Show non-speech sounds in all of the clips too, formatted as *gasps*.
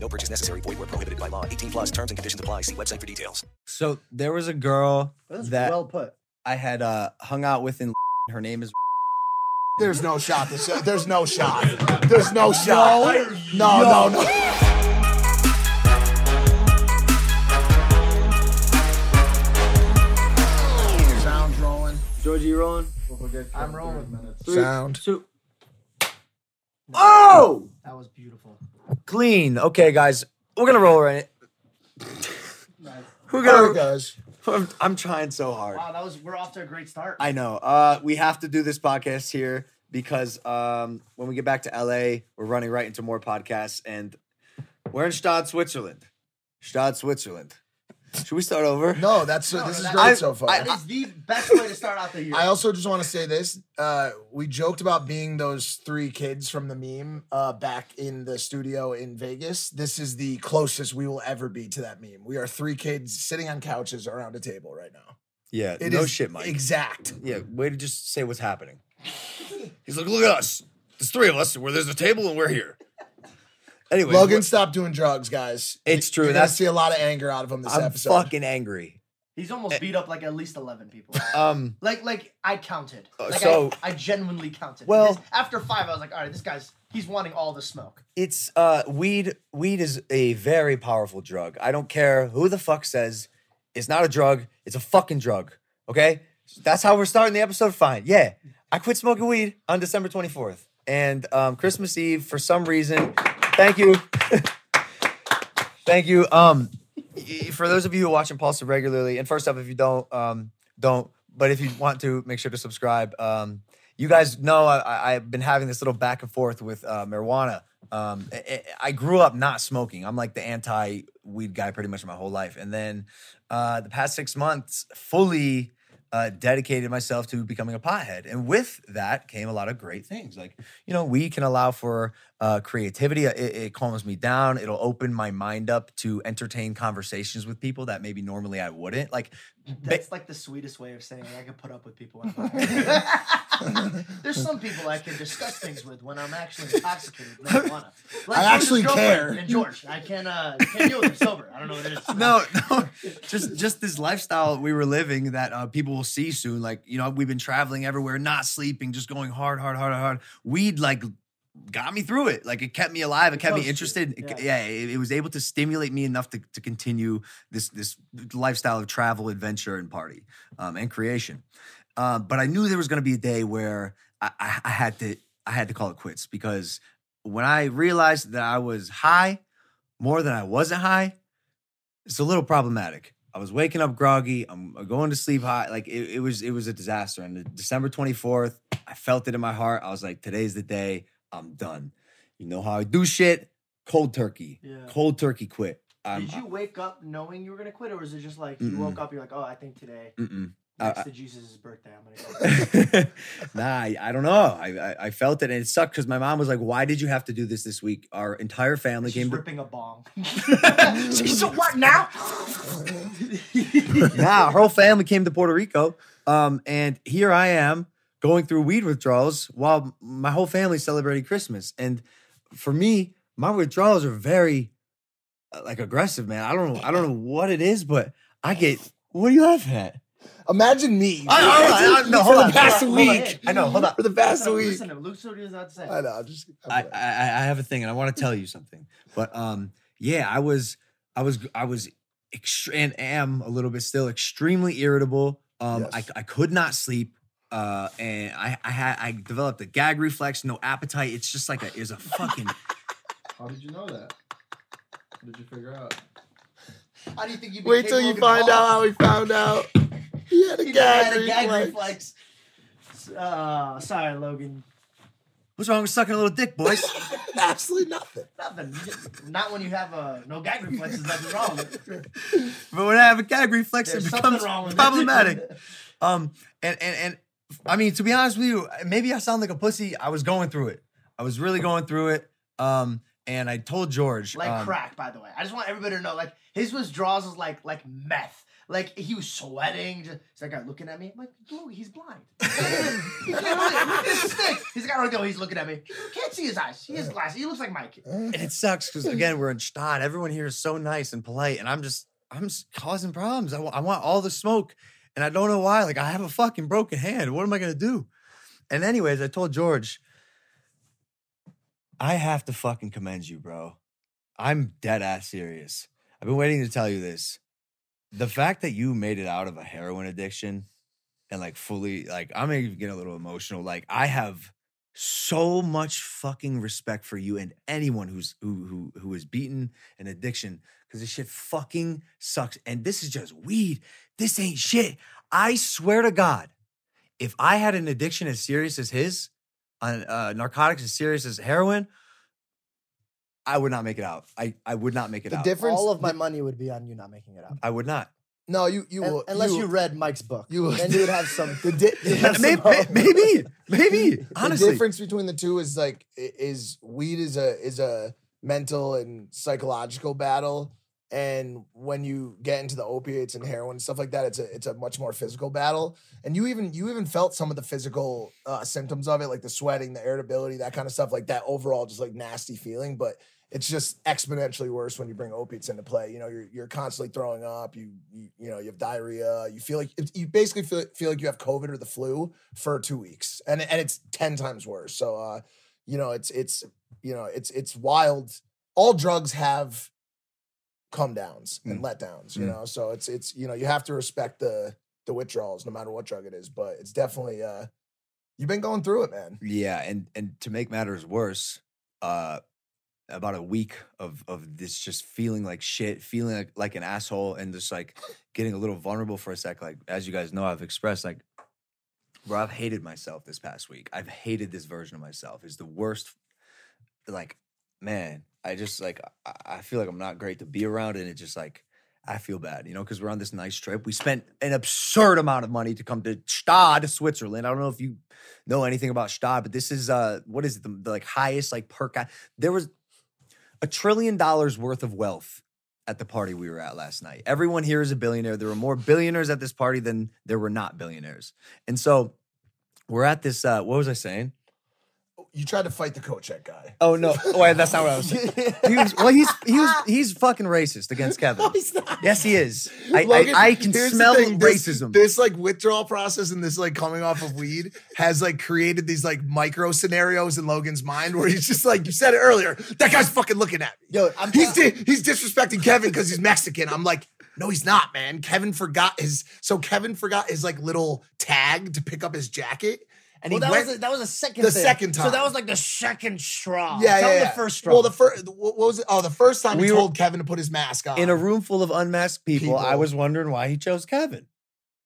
No purchase necessary. Void where prohibited by law. 18 plus terms and conditions apply. See website for details. So there was a girl That's that well put. I had uh, hung out with in. *laughs* Her name is. *laughs* There's no shot. This, there's no shot. There's no shot. No, no, no. Sound rolling. Georgie, you rolling? I'm rolling. Sound. Two. Oh, That was beautiful. Clean. Okay, guys, we're gonna roll right. We're All right, gonna. guys. I'm, I'm trying so hard. Wow, that was we're off to a great start. I know. Uh, we have to do this podcast here because um, when we get back to LA, we're running right into more podcasts, and we're in Gstaad, Switzerland. Gstaad, Switzerland. Should we start over? No, that's No, this is that- great I- so far. I- that is the best way to start out the year. I also just want to say this. Uh, we joked about being those three kids from the meme uh, back in the studio in Vegas. This is the closest we will ever be to that meme. We are three kids sitting on couches around a table right now. Yeah. It no is shit, Mike. Exact. yeah. Way to just say what's happening. He's like, look at us. There's three of us. Where there's a table and we're here. Anyway, Logan, stop doing drugs, guys. It's true, You're gonna that's- see a lot of anger out of him this I'm episode. fucking angry. He's almost beat up like at least eleven people. Um. *laughs* like like I counted. Uh, Like so- I, I genuinely counted. Well- Because after five, I was like, all right, this guy's he's wanting all the smoke. it's uh weed weed is a very powerful drug i don't care who the fuck says it's not a drug it's a fucking drug okay that's how we're starting the episode fine yeah i quit smoking weed on december 24th and um christmas eve for some reason thank you thank you um for those of you who watch Impaulsive regularly and first off if you don't um don't but if you want to make sure to subscribe um you guys know I, I've been having this little back and forth with uh, marijuana. Um, I, I- I grew up not smoking. I'm like the anti weed guy pretty much my whole life. And then uh, the past six months, fully uh, dedicated myself to becoming a pothead. And with that came a lot of great things. Like, you know, weed can allow for uh, creativity. It, it calms me down. It'll open my mind up to entertain conversations with people that maybe normally I wouldn't. Like, That's like the sweetest way of saying I can put up with people. when *laughs* I'm- There's some people I can discuss things with when I'm actually intoxicated. with *laughs* marijuana. Like I actually care. And George, I can uh, can't deal with sober. I don't know what it is. *laughs* no, no, just just this lifestyle we were living that uh, people will see soon. Like you know, we've been traveling everywhere, not sleeping, just going hard, hard, hard, hard. Weed like got me through it. Like it kept me alive. It kept me you, interested. It- yeah. yeah, it, it was able to stimulate me enough to, to continue this this lifestyle of travel, adventure, and party um, and creation. Um, but I knew there was going to be a day where I, I, I had to I had to call it quits because when I realized that I was high more than I wasn't high, it's a little problematic. I was waking up groggy. I'm going to sleep high. Like it, it was, it was a disaster. And December 24th, I felt it in my heart. I was like, today's the day. I'm done. You know how I do shit? Cold turkey. Yeah. Cold turkey quit. I'm, Did you wake up knowing you were gonna quit, or was it just like you Mm-mm. woke up, you're like, oh, I think today, Mm-mm. next I- to Jesus' birthday, I'm gonna go. *laughs* nah, I, I don't know. I, I I felt it, and it sucked because my mom was like, "Why did you have to do this this week?" Our entire family She's came. To, ripping a bong. *laughs* *laughs* So what now? nah, her whole family came to Puerto Rico, um, and here I am going through weed withdrawals while my whole family's celebrating Christmas. And for me, my withdrawals are very uh, like aggressive, man. I don't know. I don't know what it is, but I get. What are you laughing at? Imagine me. I- I- I- no, hold for on, the past hold on, hold on. week. I know, hold on. For the past listen, week. listen to him. Luke, what he has to say. I know. I'm just. I, I I have a thing, and I want to tell you something. But um, yeah, I was I was I was ext- and am a little bit still extremely irritable. Um, Yes. I I could not sleep. Uh, and I I had I developed a gag reflex, no appetite. It's just like a is a fucking. How did you know that? How did you figure out? How do you think you Wait till you find out how he found out. He had a He gag had a gag reflex. reflex. Uh, sorry, Logan. What's wrong with sucking a little dick, boys? *laughs* Absolutely nothing. Nothing. Just- Not when you have uh, no gag reflexes. Nothing wrong. but when I have a gag reflex, There's it becomes wrong with problematic. *laughs* um, and and and I mean, to be honest with you, maybe I sound like a pussy. I was going through it. I was really going through it. Um, and I told George, like um, crack, by the way. I just want everybody to know, like his withdrawals was like like meth. Like he was sweating. Just, that guy looking at me? I'm like, he's blind. He can't really- Look at this stick. He's got to go. He's looking at me. You can't see his eyes. He has glasses. He looks like Mike. and it sucks because again, we're in Gstaad. Everyone here is so nice and polite, and I'm just, I'm just causing problems. I wa- I want all the smoke, and I don't know why. Like I have a fucking broken hand. What am I gonna do? And anyways, I told George, I have to fucking commend you, bro. I'm dead ass serious. I've been waiting to tell you this. The fact that you made it out of a heroin addiction and like fully, like, I'm even getting a little emotional. Like, I have so much fucking respect for you and anyone who's who who who is beaten an addiction because this shit fucking sucks. And this is just weed. This ain't shit. I swear to God, if I had an addiction as serious as his, on uh, narcotics as serious as heroin, I would not make it out. I, I would not make it The out. difference. All of my money would be on you not making it out. I would not. No, you you will unless you, you, read Mike's book. you- then you would have some. *laughs* the, di- have *laughs* maybe, hope. maybe, maybe. *laughs* Honestly, the difference between the two is like is weed is a is a mental and psychological battle and when you get into the opiates and heroin and stuff like that it's a it's a much more physical battle and you even you even felt some of the physical uh, symptoms of it like the sweating the irritability that kind of stuff like that overall just like nasty feeling but it's just exponentially worse when you bring opiates into play. You know you're you're constantly throwing up you you, you know you have diarrhea you feel like you basically feel, feel like you have covid or the flu for two weeks. And and it's 10 times worse. So uh you know it's it's you know it's it's wild. All drugs have come downs and letdowns you Mm. know? So it's it's you know you have to respect the the withdrawals no matter what drug it is but it's definitely uh you've been going through it man. Yeah, and and to make matters worse, uh about a week of of this just feeling like shit, feeling like, like an asshole and just like getting a little vulnerable for a sec. Like as you guys know, I've expressed like bro, I've hated myself this past week. I've hated this version of myself. It's the worst like man, I just like I, I feel like I'm not great to be around and it just like I feel bad, you know, because we're on this nice trip. We spent an absurd amount of money to come to Gstaad, Switzerland. I don't know if you know anything about Gstaad, but this is uh what is it, the, the like highest like per. There was a trillion dollars worth of wealth at the party we were at last night. Everyone here is a billionaire. There were more billionaires at this party than there were not billionaires. And so we're at this uh what was I saying? You tried to fight the Kochek guy Oh no. Oh, wait, that's not what I was saying. He was, well, he's he was he's fucking racist against Kevin. no he's not Yes, he is. I, Logan, I, I can smell thing, this- racism. This, like withdrawal process and this like coming off of weed has like created these like micro scenarios in Logan's mind where he's just like you said it earlier. That guy's fucking looking at me. Yo, I'm He's di- he's disrespecting Kevin because he's Mexican. I'm like, no, he's not, man. Kevin forgot his so Kevin forgot his like little tag to pick up his jacket, and well, he that went. was a, that was a second. the thing. second So that was like the second straw. yeah, Tell yeah, me yeah. the first straw. Well, the first what was it? Oh, the first time We he were- told Kevin to put his mask on In a room full of unmasked people, I was wondering why he chose Kevin.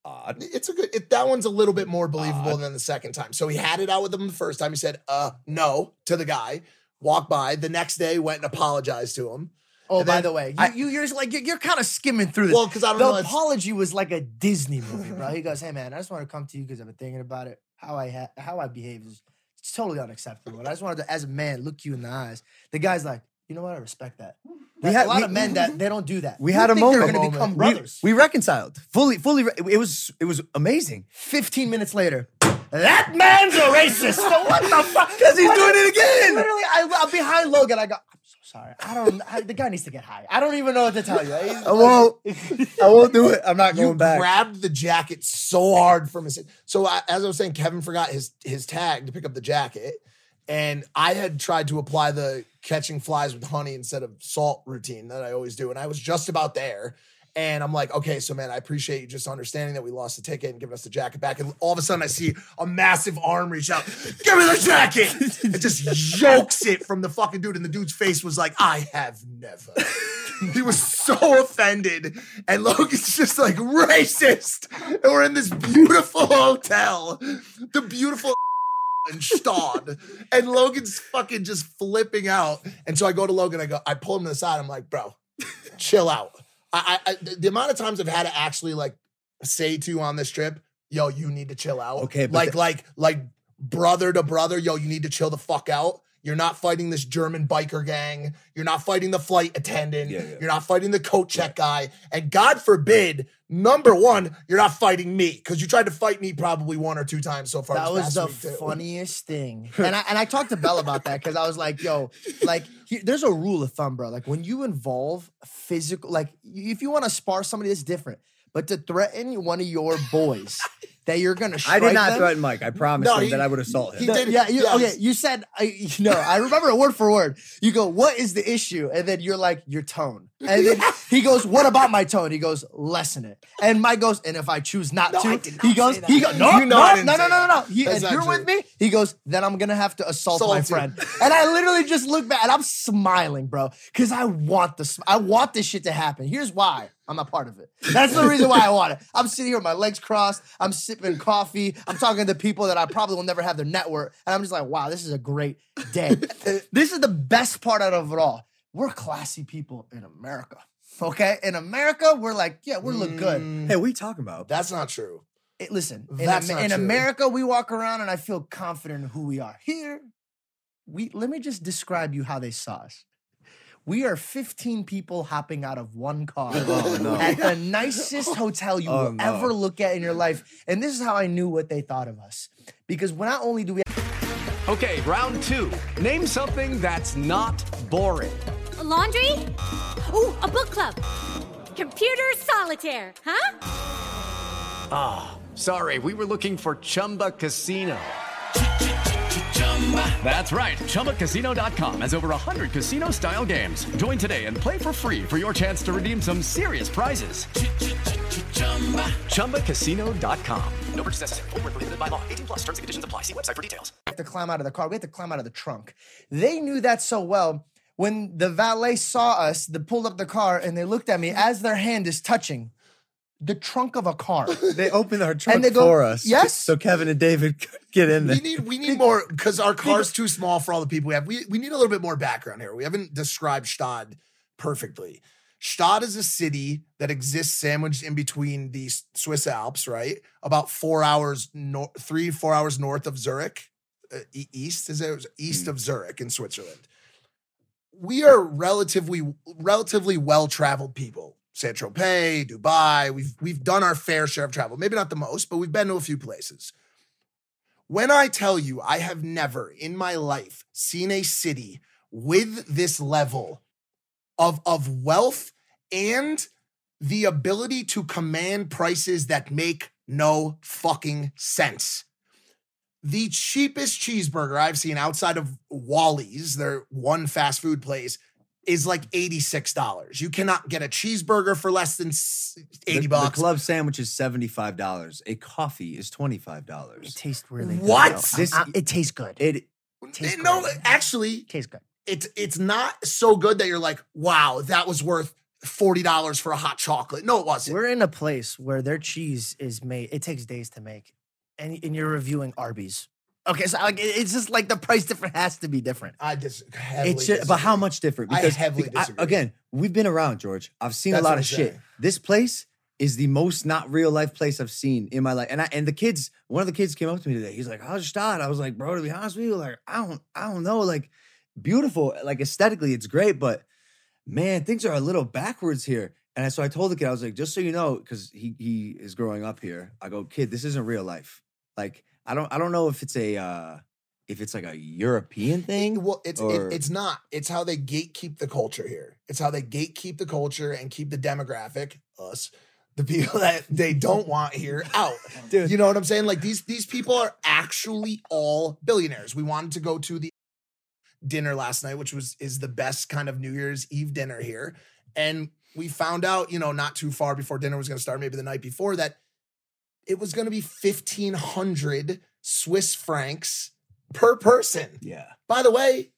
Odd. It's a good. It, that one's a little bit more believable Odd. than the second time. So he had it out with him the first time. He said, "Uh, no" to the guy. Walked by. The next day, went and apologized to him. oh, and by then the way, you, I- you, you're like you're, you're kind of skimming through this. Well, because I don't the know. It's, apology was like a Disney movie, bro. *laughs* He goes, "Hey, man, I just want to come to you because I've been thinking about it. How I ha- how I behave is it's totally unacceptable. And I just wanted to, as a man, look you in the eyes." The guy's like, "You know what? I respect that." We had- a lot we- of men *laughs* that they don't do that. we You had a think They're moment. going to become We- brothers. We, reconciled fully. Fully, re- it was it was amazing. Fifteen minutes later, that man's a racist. What the fuck? *laughs* 'Cause he's doing it again. Literally, I, I'm behind Logan. I go, sorry. I don't. I, the guy needs to get high. I don't even know what to tell you. He's I won't. I won't do it. I'm not you going back. grabbed the jacket so hard from his. So I, as I was saying, Kevin forgot his his tag to pick up the jacket, and I had tried to apply the catching flies with honey instead of salt routine that I always do, and I was just about there. And I'm like, okay, so man, I appreciate you just understanding that we lost the ticket and giving us the jacket back. And all of a sudden, I see a massive arm reach out, give me the jacket. It just yokes it from the fucking dude. And the dude's face was like, I have never. he was so offended. And Logan's just like, racist. And we're in this beautiful hotel, the beautiful *laughs* and Gstaad. And Logan's fucking just flipping out. And so I go to Logan, I go, I pull him to the side. I'm like, bro, chill out. I, I, the amount of times I've had to actually like say to you on this trip, yo, you need to chill out. Okay, like, the- like, like brother to brother, yo, you need to chill the fuck out. You're not fighting this German biker gang. You're not fighting the flight attendant. Yeah, yeah. You're not fighting the coat check guy. And God forbid, number one, you're not fighting me because you tried to fight me probably one or two times so far. That was the week, too. funniest thing. *laughs* And I and I talked to Bell about that because I was like, yo, like he- there's a rule of thumb, bro. Like when you involve physical, like if you want to spar somebody, that's different. But to threaten one of your boys that you're gonna I did not them, threaten Mike. I promised No, him he- that I would assault him. he did- yeah, you, yes. okay. You said, I, *laughs* you know, I remember it word for word. You go, "What is the issue?" And then you're like, "Your tone." And then *laughs* he goes, "What about my tone?" He goes, "Lessen it." And Mike goes, "And if I choose not No, to," I did not he goes, say that. "He goes, no, You know no, I no, didn't no, say no, no, no." that. He, That's if not you're true. with me, he goes, "Then I'm gonna have to assault my Assault you. friend." And I literally just look back, and I'm smiling, bro, because I want this. I want this shit to happen. Here's why. I'm not part of it. That's the reason why I want it. I'm sitting here with my legs crossed. I'm sipping coffee. I'm talking to people that I probably will never have their network. And I'm just like, wow, this is a great day. *laughs* this is the best part out of it all. We're classy people in America. Okay? In America, we're like, yeah, we look good. Mm. Hey, what are you talking about? That's not true. It- listen, in, That's Am- not in true. America, we walk around and I feel confident in who we are. Here, we let me just describe you how they saw us. We are 15 people hopping out of one car Oh, no. at the nicest hotel you Oh, will no. ever look at in your life. And this is how I knew what they thought of us. Because when not only do we Okay, round two. Name something that's not boring. A laundry? Ooh, a book club. Computer solitaire, huh? Ah, sorry, we were looking for Chumba Casino. That's right. ChumbaCasino.com has over 100 casino style games. Join today and play for free for your chance to redeem some serious prizes. ChumbaCasino.com. No purchase necessary. Void where prohibited by law. 18 plus terms and conditions apply. See website for details. We have to climb out of the car. We had to climb out of the trunk. They knew that so well. When the valet saw us, they pulled up the car and they looked at me as their hand is touching the trunk of a car. *laughs* They opened our trunk they go, for us. "Yes?" So Kevin and David could get in there. We need we need more because our car's too small for all the people we have. We we need a little bit more background here. We haven't described Gstaad perfectly. Gstaad is a city that exists sandwiched in between the Swiss Alps, right? About four hours, north, three four hours north of Zurich, uh, east is it east of Zurich in Switzerland. We are relatively relatively well traveled people. Saint Tropez, Dubai. We've we've done our fair share of travel. Maybe not the most, but we've been to a few places. When I tell you I have never in my life seen a city with this level of, of wealth and the ability to command prices that make no fucking sense. The cheapest cheeseburger I've seen outside of Wally's, their one fast food place, is like $86. You cannot get a cheeseburger for less than 80 the, bucks. The club sandwich is seventy-five dollars. A coffee is $25. It dollars. tastes really good. What? though. This- I- I- it tastes good. It tastes no, great. actually, tastes good. it's it's not so good that you're like, wow, that was worth forty dollars for a hot chocolate. No, it wasn't. We're in a place where their cheese is made. It takes days to make, and and you're reviewing Arby's. Okay, so like it's just like the price different has to be different. I dis- heavily it's just, but how much different? I Because heavily bec- I- disagree. again, we've been around, George. I've seen That's a lot of I'm shit. saying. This place is the most not real life place I've seen in my life. And I and the kids, one of the kids came up to me today. He's like, "How's your start?" I was like, "Bro, to be honest with you, like I don't, I don't know. Like beautiful, like aesthetically, it's great, but man, things are a little backwards here." And so I told the kid, I was like, "Just so you know, because he he is growing up here. I go, kid, this isn't real life. Like I don't, I don't know if it's a." uh if it's like a European thing, Well, it's or- it, it's not. It's how they gatekeep the culture here. It's how they gatekeep the culture and keep the demographic us, the people *laughs* that they don't want here out. *laughs* Dude. You know what I'm saying? Like these these people are actually all billionaires. We wanted to go to the dinner last night, which was is the best kind of New Year's Eve dinner here, and we found out, you know, not too far before dinner was going to start, maybe the night before that, it was going to be fifteen hundred Swiss francs per person. yeah. By the way,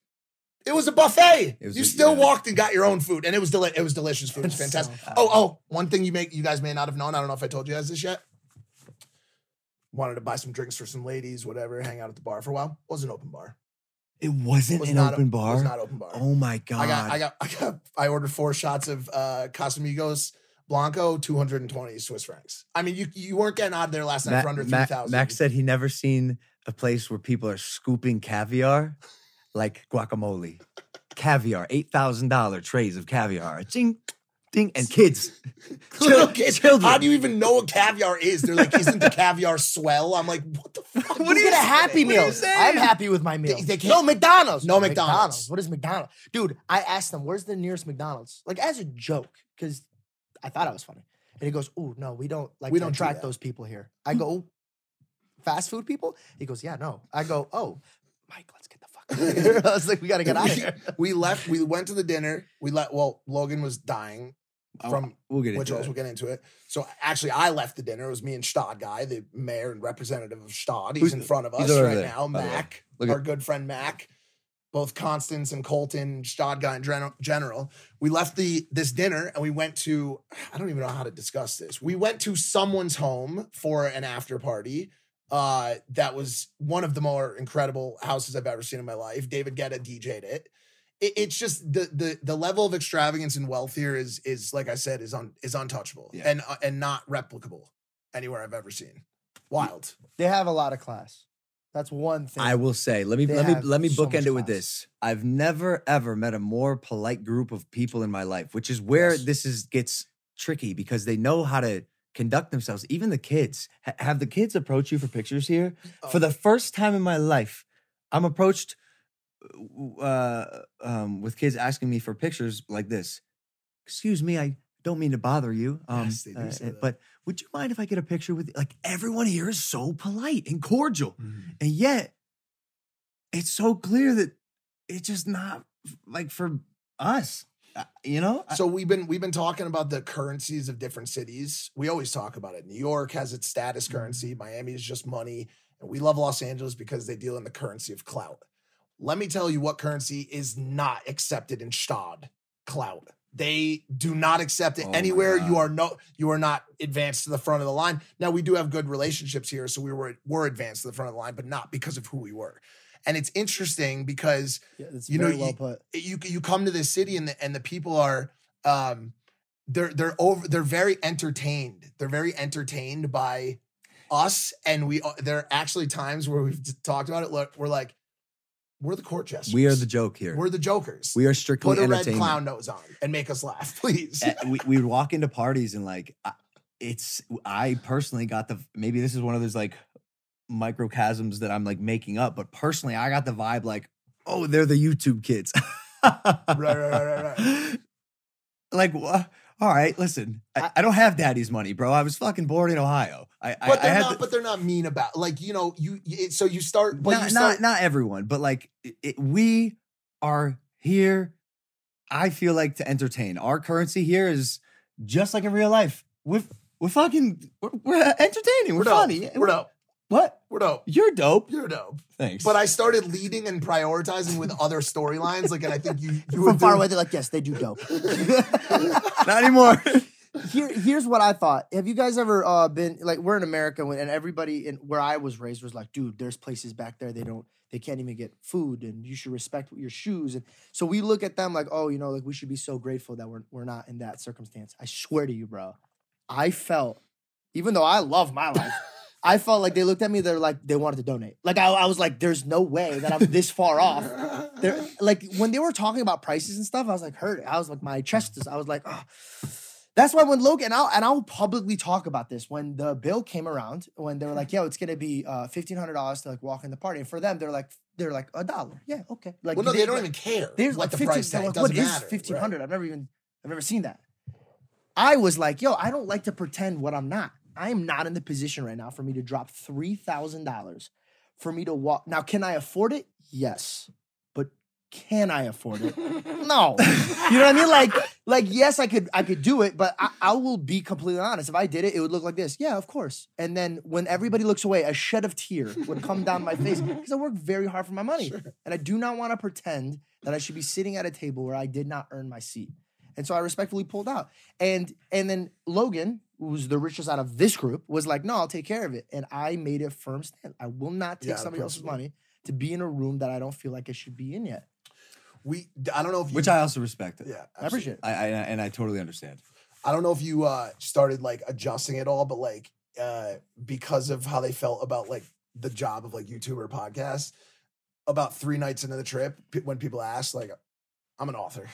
it was a buffet. Was you a- still yeah. walked and got your own food, and it was deli- it was delicious food. It was *laughs* fantastic. so oh, oh, one thing you make you guys may not have known. I don't know if I told you guys this yet. Wanted to buy some drinks for some ladies, whatever. Hang out at the bar for a while. It Was an open bar. It wasn't Was an open o- bar. Was not open bar. Oh my god! I got, I got, I got, I ordered four shots of uh, Casamigos Blanco, 220 Swiss francs. I mean, you you weren't getting out of there last night Ma- for under Ma- 3,000. Max said he never seen a place where people are scooping caviar like guacamole. Caviar, eight thousand dollar trays of caviar. Ding, ding, and kids. *laughs* Little kids, children. How do you even know what caviar is? They're like, isn't the caviar swell? I'm like, what the fuck? *laughs* What get a Happy you Meal. I'm happy with my meal. they can't- no McDonald's. No McDonald's. What is McDonald's? Dude, I asked them, "Where's the nearest McDonald's?" Like as a joke, because I thought I was funny. And he goes, "Oh no, we don't like We to don't do attract that." those people here." I hmm. go, "Oh, "Fast food people?" He goes, "Yeah, no." I go, "Oh, Mike, let's get the fuck out of here." *laughs* I was like, "We gotta get out *laughs* of we, here." we left. We went to the dinner. We let. Well, Logan was dying Oh, from we'll get which into else it. we'll get into it. So actually, I left the dinner. It was me and Gstaad guy, the mayor and representative of Gstaad. He's Who's- in front of he's us over right there, now. by the way. Mac, Look our good friend Mac, both Constance and Colton, Gstaad guy in gen- general. We left the this dinner and we went to. I don't even know how to discuss this. We went to someone's home for an after party. Uh, that was one of the more incredible houses I've ever seen in my life. David Guetta DJ'd it it, it's just the the the level of extravagance and wealth here is is like I said is un, is untouchable Yeah. and uh, and not replicable anywhere I've ever seen. Wild. They have a lot of class. That's one thing. I will say, let me They let me let me so bookend it with class. this. I've never ever met a more polite group of people in my life, which is where Yes. this is gets tricky because they know how to conduct themselves. Even the kids Ha- have the kids approach you for pictures here. For Oh. the first time in my life, I'm approached uh, um, with kids asking me for pictures like this. Excuse me, I don't mean to bother you. Um, Yes, uh, but would you mind if I get a picture with? Like everyone here is so polite and cordial, Mm-hmm. and yet it's so clear that it's just not like for us. uh, You know, So we've been we've been talking about the currencies of different cities. We always talk about it. New York has its status currency. Miami is just money, and we love Los Angeles because they deal in the currency of clout. Let me tell you what currency is not accepted in Gstaad. Clout. They do not accept it Oh anywhere. You are no, you are not advanced to the front of the line. Now we do have good relationships here, so we were were advanced to the front of the line, but not because of who we were. And it's interesting because Yeah, that's you know, well you- put. you you come to this city and the and the people are um they're they're over they're very entertained. They're very entertained by us and we are- there are actually times where we've talked about it look we're like we're the court jesters. we are the joke here. We're the jokers. we are strictly Put a red clown nose on and make us laugh, *laughs* please. We we would walk into parties and like I- it's I personally got the maybe this is one of those like microchasms that I'm like making up, but personally I got the vibe like oh they're the YouTube kids. *laughs* right, right, right, right. Like wha- all right, listen, I, I don't have daddy's money, bro. I was fucking born in Ohio. I, I, But I they're had not to- but they're not mean about like you know you it, so you start but not, you start not not everyone, but like it, we are here. I feel like to entertain. Our currency here is just like in real life. We're we're fucking we're, we're entertaining. We're, we're dope. funny. We're dope. What? We're dope. You're dope. You're dope. Thanks. But I started leading and prioritizing with other storylines. Like, and I think you, you were From far doing- away, they're like, yes, they do dope. *laughs* not anymore. *laughs* Here, here's what I thought. Have you guys ever uh, been like we're in America when, and everybody in where I was raised was like, dude, there's places back there they don't, they can't even get food, and you should respect your shoes. And so we look at them like, oh, you know, like we should be so grateful that we're we're not in that circumstance. I swear to you, bro, I felt, even though I love my life. *laughs* I felt like they looked at me. They're like they wanted to donate. Like I, I was like, "There's no way that I'm this far off." They're like when they were talking about prices and stuff. I was like, hurt. I was like, my chest is. I was like, oh. That's why when Logan and I'll and I'll publicly talk about this when the bill came around when they were like, "Yo, it's gonna be uh, fifteen hundred dollars to like walk in the party," and for them, they're like, they're like a dollar. Yeah, okay. Like well, no, they don't like- even care there's like the 15 price tag like, doesn't What is fifteen right. I've never even I've never seen that. I was like, yo, I don't like to pretend what I'm not. I am not in the position right now for me to drop three thousand dollars for me to walk. Now, can I afford it? Yes, but can I afford it? *laughs* no. You know what I mean? Like, like yes, I could, I could do it, but I, I will be completely honest. If I did it, it would look like this. Yeah, of course. And then when everybody looks away, a shed of tear would come down my face *laughs* because I work very hard for my money, and I do not want to pretend that I should be sitting at a table where I did not earn my seat. And so I respectfully pulled out. And and then Logan, who's the richest out of this group, was like, "No, I'll take care of it," and I made a firm stand. I will not take Yeah, somebody else's money to be in a room that I don't feel like it should be in yet. We, I don't know if you, Which I also respect. It. yeah, I appreciate it. I, I and I totally understand. I don't know if you uh started like adjusting it all, but like uh because of how they felt about like the job of like YouTuber podcasts, about three nights into the trip, pe- when people asked, like, I'm an author.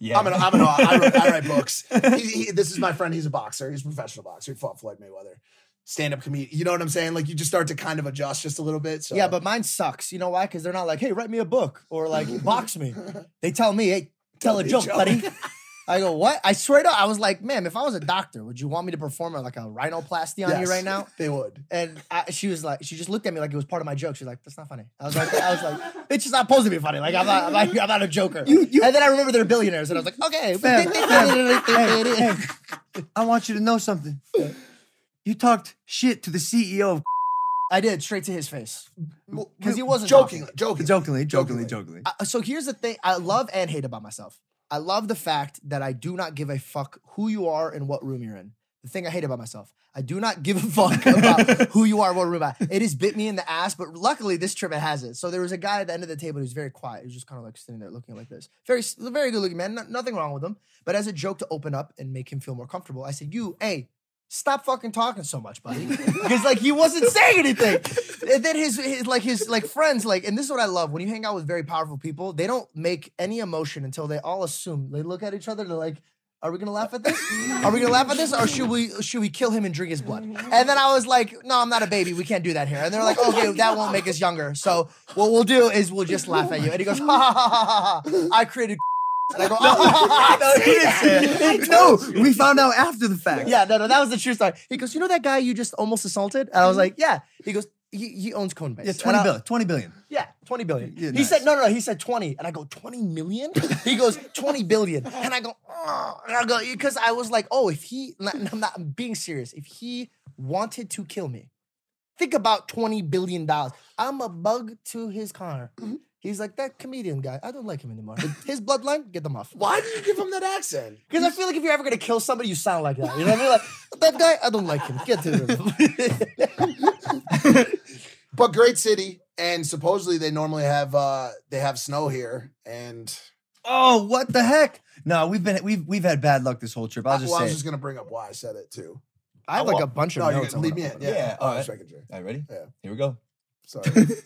Yeah, I'm an I'm an I, write, I write *laughs* books. He, he, this is my friend. He's a boxer. He's a professional boxer. He fought Floyd Mayweather. Stand up comedian. You know what I'm saying? Like you just start to kind of adjust just a little bit. So Yeah, but mine sucks. You know why? Because they're not like, "Hey, write me a book" or like, "Box me." *laughs* They tell me, "Hey, tell, Tell a me a joke, joke. buddy." *laughs* I go, "What?" I swear to, I was like, "Ma'am, if I was a doctor, would you want me to perform like a rhinoplasty on you right now?" *laughs* They would. And I, she was like, she just looked at me like it was part of my joke. She's like, "That's not funny." I was like, "I was like, it's just not supposed to be funny. Like I'm not, I'm not, I'm not a joker." and then I remember they're billionaires, and I was like, "Okay." I want you to know something. You talked shit to the CEO of *laughs* I did straight to his face because he wasn't joking, talking. joking, jokingly, jokingly, jokingly. Uh, so here's the thing I love and hate about myself. I love the fact that I do not give a fuck who you are and what room you're in. The thing I hate about myself, I do not give a *laughs* fuck about who you are, what room. I. It has bit me in the ass, but luckily this trip it hasn't. So there was a guy at the end of the table who's very quiet. He was just kind of like sitting there looking like this. Very, very good looking man. no- nothing wrong with him. But as a joke to open up and make him feel more comfortable, I said, "You, hey." Stop fucking talking so much, buddy. Because like he wasn't saying anything. And then his, his like his like friends like, and this is what I love when you hang out with very powerful people. They don't make any emotion until they all assume. They look at each other. They're like, "Are we gonna laugh at this? Are we gonna laugh at this, or should we should we kill him and drink his blood?" And then I was like, "No, I'm not a baby. We can't do that here." And they're like, "Okay, that won't make us younger. So what we'll do is we'll just laugh at you." And he goes, "Ha ha ha ha ha! ha. I created." And I go, *laughs* "Oh, no, he didn't say it. No, we found out after the fact. yeah, no, no, that was the true story. He goes, you know that guy you just almost assaulted? And I was mm-hmm. like, yeah. He goes, he, he owns Coinbase. Yeah, And 20 I- billion. 20 billion. Yeah, 20 billion. Yeah, he nice. said, no, no, no. He said 20. And I go, 20 million? he goes, 20 billion. And I go, oh. And I go, because I was like, oh, if he, I'm not I'm being serious. If he wanted to kill me, think about 20 billion dollars. I'm a bug to his car. Mm-hmm. He's like, that comedian guy, I don't like him anymore. His bloodline, get them off. Why did you give him that accent? *laughs* Because I feel like if you're ever gonna kill somebody, you sound like that. You know what I mean? Like that guy, I don't like him. Get to him. *laughs* But great city, and supposedly they normally have uh they have snow here, and Oh, what the heck? No, we've been we've we've had bad luck this whole trip. I'll just well, I was it. just gonna bring up why I said it too. I have like a bunch of no, you're notes. gonna I leave me in. Yeah, Yeah, Oh, all I right. All right, ready? Yeah. Here we go. Sorry. *laughs*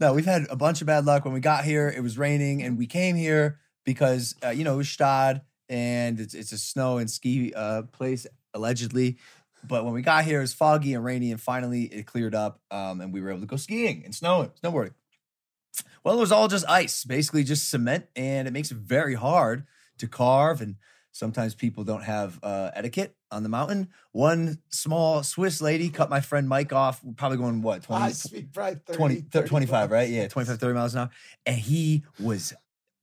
No, we've had a bunch of bad luck. When we got here, it was raining, and we came here because uh, you know it was Stad, and it's it's a snow and ski uh, place allegedly. But when we got here, it was foggy and rainy, and finally it cleared up, um, and we were able to go skiing and snowing, snowboarding. Well, it was all just ice, basically just cement, and it makes it very hard to carve. And sometimes people don't have uh, etiquette on the mountain. One small Swiss lady cut my friend Mike off, probably going what 20, I speak right 30, 20, 30 25, right? Yeah, 25, 30 miles an hour. And he was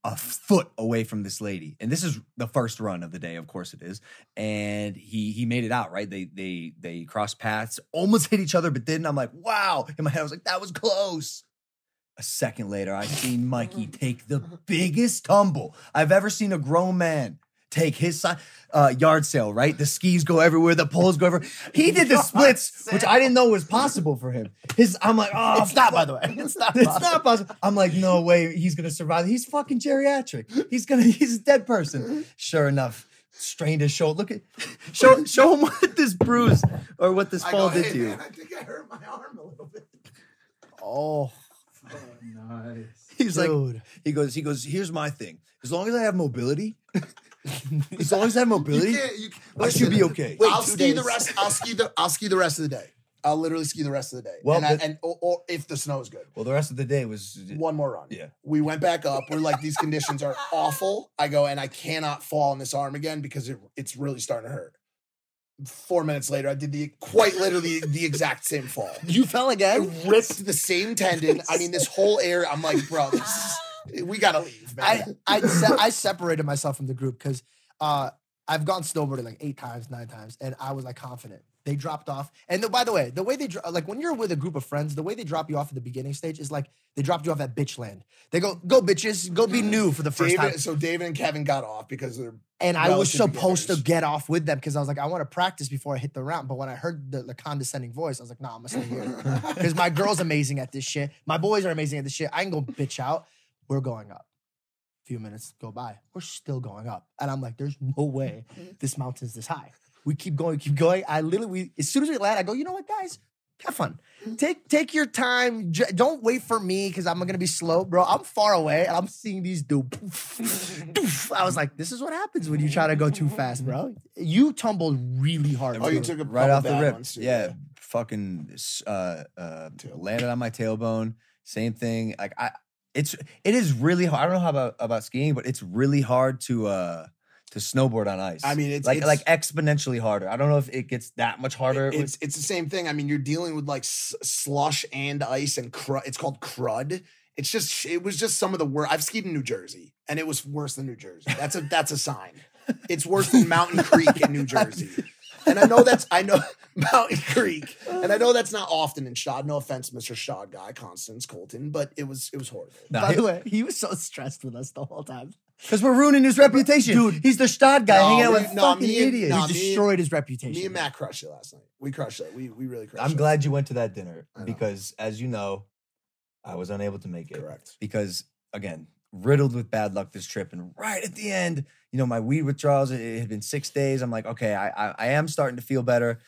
a foot away from this lady. And this is the first run of the day, of course it is. And he he made it out, right? They they they crossed paths, almost *laughs* hit each other, but didn't. I'm like, wow. In my head, I was like, that was close. A second later, I seen Mikey *laughs* take the biggest tumble I've ever seen a grown man take his side uh, yard sale, right? The skis go everywhere, the poles go everywhere. He did the *laughs* splits, which I didn't know was possible for him. His, I'm like, oh, It's not, by the way. It's not. *laughs* it's not possible. I'm like, no way, he's gonna survive. He's fucking geriatric. He's gonna, *laughs* he's a dead person. Sure enough, strained his shoulder. Look at, show, show him what this bruise or what this I fall go, did hey, to you. man, I think I hurt my arm a little bit. Oh, Nice. He's like, he goes, he goes. Here's my thing. As long as I have mobility, *laughs* as long as I have mobility, You can't, you, I should be okay. Wait, I'll ski the rest. I'll ski the. I'll ski the rest of the day. I'll literally ski the rest of the day. Well, and, I, and or, or if the snow is good, Well, the rest of the day was uh, one more run. Yeah. we went back up. We're like, these conditions are *laughs* awful. I go and I cannot fall on this arm again because it, it's really starting to hurt. Four minutes later, I did the quite literally *laughs* the exact same fall. You fell I again? ripped the same tendon. I mean, this whole area. I'm like, bro, this is, we gotta leave, I man. I, se- I separated myself from the group because uh, I've gone snowboarding like eight times, nine times, and I was like confident. They dropped off, and the, by the way, the way they dro- like when you're with a group of friends, the way they drop you off at the beginning stage is like they dropped you off at bitch land. They go, go bitches, go be new for the first David, time. so David and Kevin got off because they're And I was supposed to get off with them because I was like, I want to practice before I hit the ramp. But when I heard the, the condescending voice, I was like, Nah, I'm gonna stay here *laughs* because my girl's amazing at this shit. My boys are amazing at this shit. I can go bitch out. We're going up. few minutes go by. We're still going up, and I'm like, There's no way this mountain's this high. We keep going, keep going. I literally, we, as soon as we land, I go, You know what, guys? Have fun. Take take your time. J- don't wait for me because I'm gonna be slow, bro. I'm far away and I'm seeing these do. *laughs* I was like, this is what happens when you try to go too fast, bro. *laughs* You tumbled really hard. Oh, you took a right off the bad rip. ones, too, yeah, fucking uh, uh, landed on my tailbone. Same thing. Like I, it's it is really hard. I don't know how about about skiing, but it's really hard to uh to snowboard on ice. I mean, it's- like it's- like exponentially harder. I don't know if it gets that much harder. with- It's it's the same thing. I mean, you're dealing with like s- slush and ice and crud. It's called crud. It's just it was just some of the worst. I've skied in New Jersey, and it was worse than New Jersey. That's a that's a sign. It's worse than Mountain Creek in New *laughs* Jersey. And I know that's I know *laughs* Mountain Creek, and I know that's not often in Gstaad. No offense, Mr. Gstaad guy, Constance Colton, but it was it was horrible. By the way, he was so stressed with us the whole time. Because we're ruining his reputation. Dude, he's the Gstaad guy No, hanging out with no, fucking me idiots. no, He me- destroyed his reputation. Me and Matt crushed it last night. We crushed it. We we really crushed it. I'm glad you went to that dinner because, as you know, I was unable to make it. Correct. Because again, riddled with bad luck this trip, and right at the end, you know, my weed withdrawals. It, it had been six days. I'm like, okay, I, I I am starting to feel better.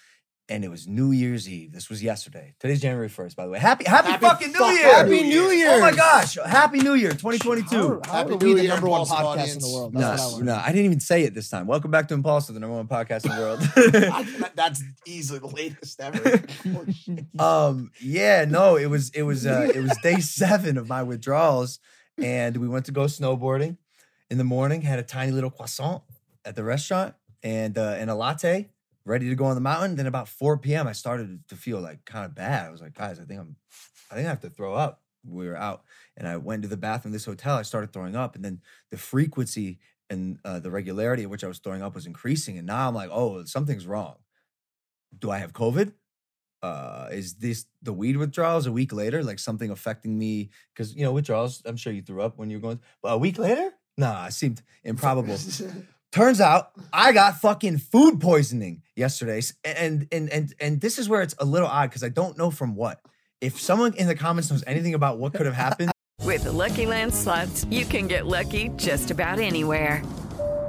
And it was New Year's Eve. This was yesterday. Today's January 1st, by the way. Happy Happy, Happy fucking New fuck- Year! Happy New Year. Oh my gosh! Happy New Year, 2022. How, how Happy are New we the Year, number one Impaulsive podcast in the world? That's what I No, no, I didn't even say it this time. Welcome back to Impaulsive, the number one podcast in the world. *laughs* That's easily the latest ever. *laughs* Um yeah no it was it was uh it was day seven of my withdrawals and we went to go snowboarding in the morning had a tiny little croissant at the restaurant and uh and a latte ready to go on the mountain. Then about 4 p.m i started to feel like kind of bad. I was like guys i think i'm i think i have to throw up. We were out. And i went to the bathroom this hotel. I started throwing up and then the frequency and uh, the regularity at which i was throwing up was increasing and now i'm like oh something's wrong. Do i have covid? Uh is this the weed withdrawals a week later like something affecting me? Because you know withdrawals i'm sure you threw up when you were going but a week later nah it seemed improbable *laughs* turns out i got fucking food poisoning yesterday and and and and this is where it's a little odd because i don't know from what if someone in the comments knows anything about what could have happened *laughs* With the Lucky Land slots, you can get lucky just about anywhere.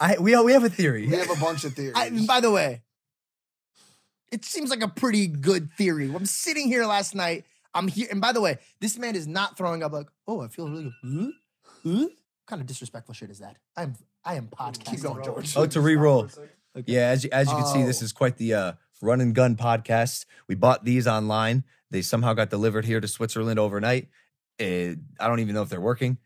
I we, we have a theory We have a bunch of *laughs* theories. I, by the way, it seems like a pretty good theory. I'm sitting here last night. I'm here, and by the way, this man is not throwing up like, oh, I feel really good. Huh? Huh? What kind of disrespectful shit is that? I'm I am podcasting. Keep going, George. Oh, to re-roll. Yeah, as you, as you can see, this Oh. is quite the uh, run and gun podcast. We bought these online. They somehow got delivered here to Switzerland overnight. Uh, I don't even know if they're working.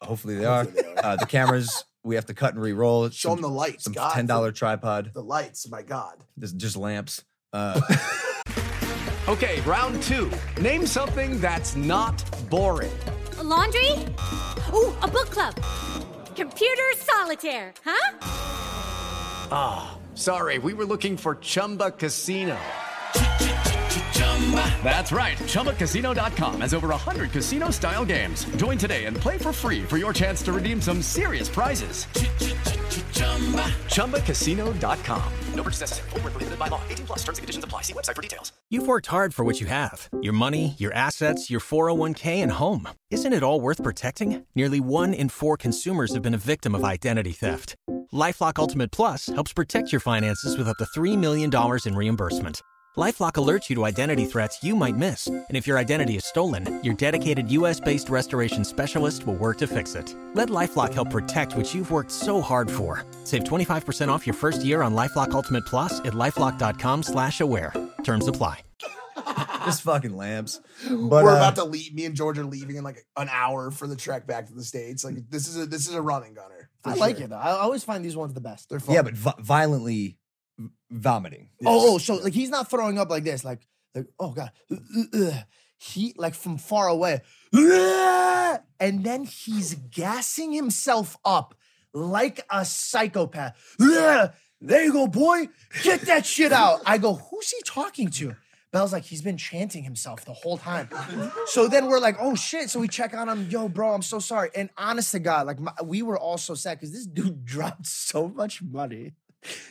Hopefully they are. They are. Uh, the cameras we have to cut and re-roll. Show them the lights. Some God, ten dollar tripod. The lights. My God. Just, just lamps. Uh, *laughs* Okay, round two. Name something that's not boring. A laundry? Ooh, a book club. Computer solitaire, huh? Ah, sorry, we were looking for Chumba Casino. That's right. ChumbaCasino.com has over 100 casino style games. Join today and play for free for your chance to redeem some serious prizes. ChumbaCasino.com. No purchase necessary. Prohibited by law. 18 plus terms and conditions apply. See website for details. You've worked hard for what you have your money, your assets, your 401k, and home. Isn't it all worth protecting? Nearly one in four consumers have been a victim of identity theft. Lifelock Ultimate Plus helps protect your finances with up to $3 million in reimbursement. LifeLock alerts you to identity threats you might miss, and if your identity is stolen, your dedicated U.S.-based restoration specialist will work to fix it. Let LifeLock help protect what you've worked so hard for. Save 25% off your first year on LifeLock Ultimate Plus at lifeLock.com/slash-aware. Terms apply. *laughs* Just fucking lamps. But We're uh, about to leave. Me and George are leaving in like an hour for the trek back to the states. Like this is a this is a running gunner. for I like it though. I always find these ones the best. They're fun. yeah, but vi- violently vomiting. Oh, oh, so like he's not throwing up like this, like like oh god, he like from far away, and then he's gassing himself up like a psychopath. There you go, boy. Get that shit out. I go, who's he talking to? Bell's like, he's been chanting himself the whole time. so then we're like, oh shit. So we check on him. Yo, bro, I'm so sorry. And honest to God, like my, we were all so sad because this dude *laughs* dropped so much money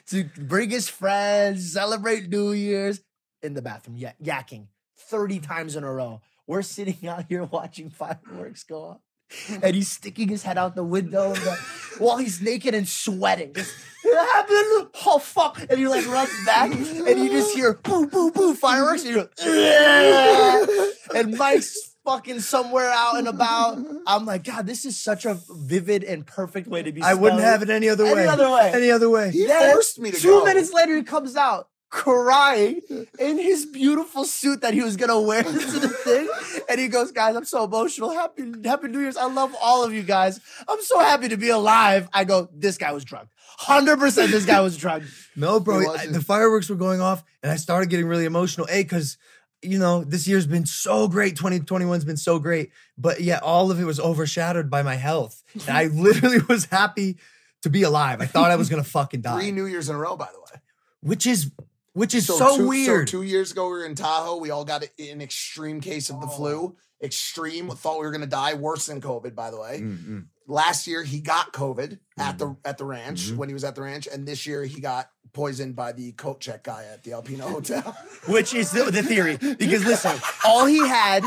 to bring his friends, celebrate New Year's in the bathroom, yeah, yakking 30 mm. times in a row. We're sitting *laughs* out here watching fireworks go off. *laughs* And he's sticking his head out the window the- while he's naked and sweating. Just, happened. Oh, fuck. And he like runs back and you just hear boo, boo, boo, fireworks. And you're like, and Mike's fucking somewhere out and about. *laughs* I'm like, God, this is such a vivid and perfect way to be I wouldn't have it any other way. Any other way. Any other way. He Then, forced me to two go. minutes later, he comes out crying *laughs* in his beautiful suit that he was gonna wear *laughs* to the thing, and he goes, "Guys, I'm so emotional. Happy Happy New Year's. I love all of you guys. I'm so happy to be alive." I go, "This guy was drunk. Hundred percent. This guy was drunk." No, bro. I- the fireworks were going off, and I started getting really emotional. A, because you know this year's been so great. 2021's been so great, but yet all of it was overshadowed by my health. And I *laughs* literally was happy to be alive. I thought I was gonna fucking die. Three New Years in a row, by the way. which is which is so, two, weird. two years ago, we were in Tahoe. We all got an extreme case of the oh. flu. Extreme. Thought we were gonna die. Worse than COVID, by the way. Mm-mm. Last year, he got COVID at mm-hmm. the at the ranch Mhm. when he was at the ranch, and this year he got poisoned by the coat check guy at the Alpina Hotel. *laughs* Which is the, the theory. Because listen, *laughs* all he had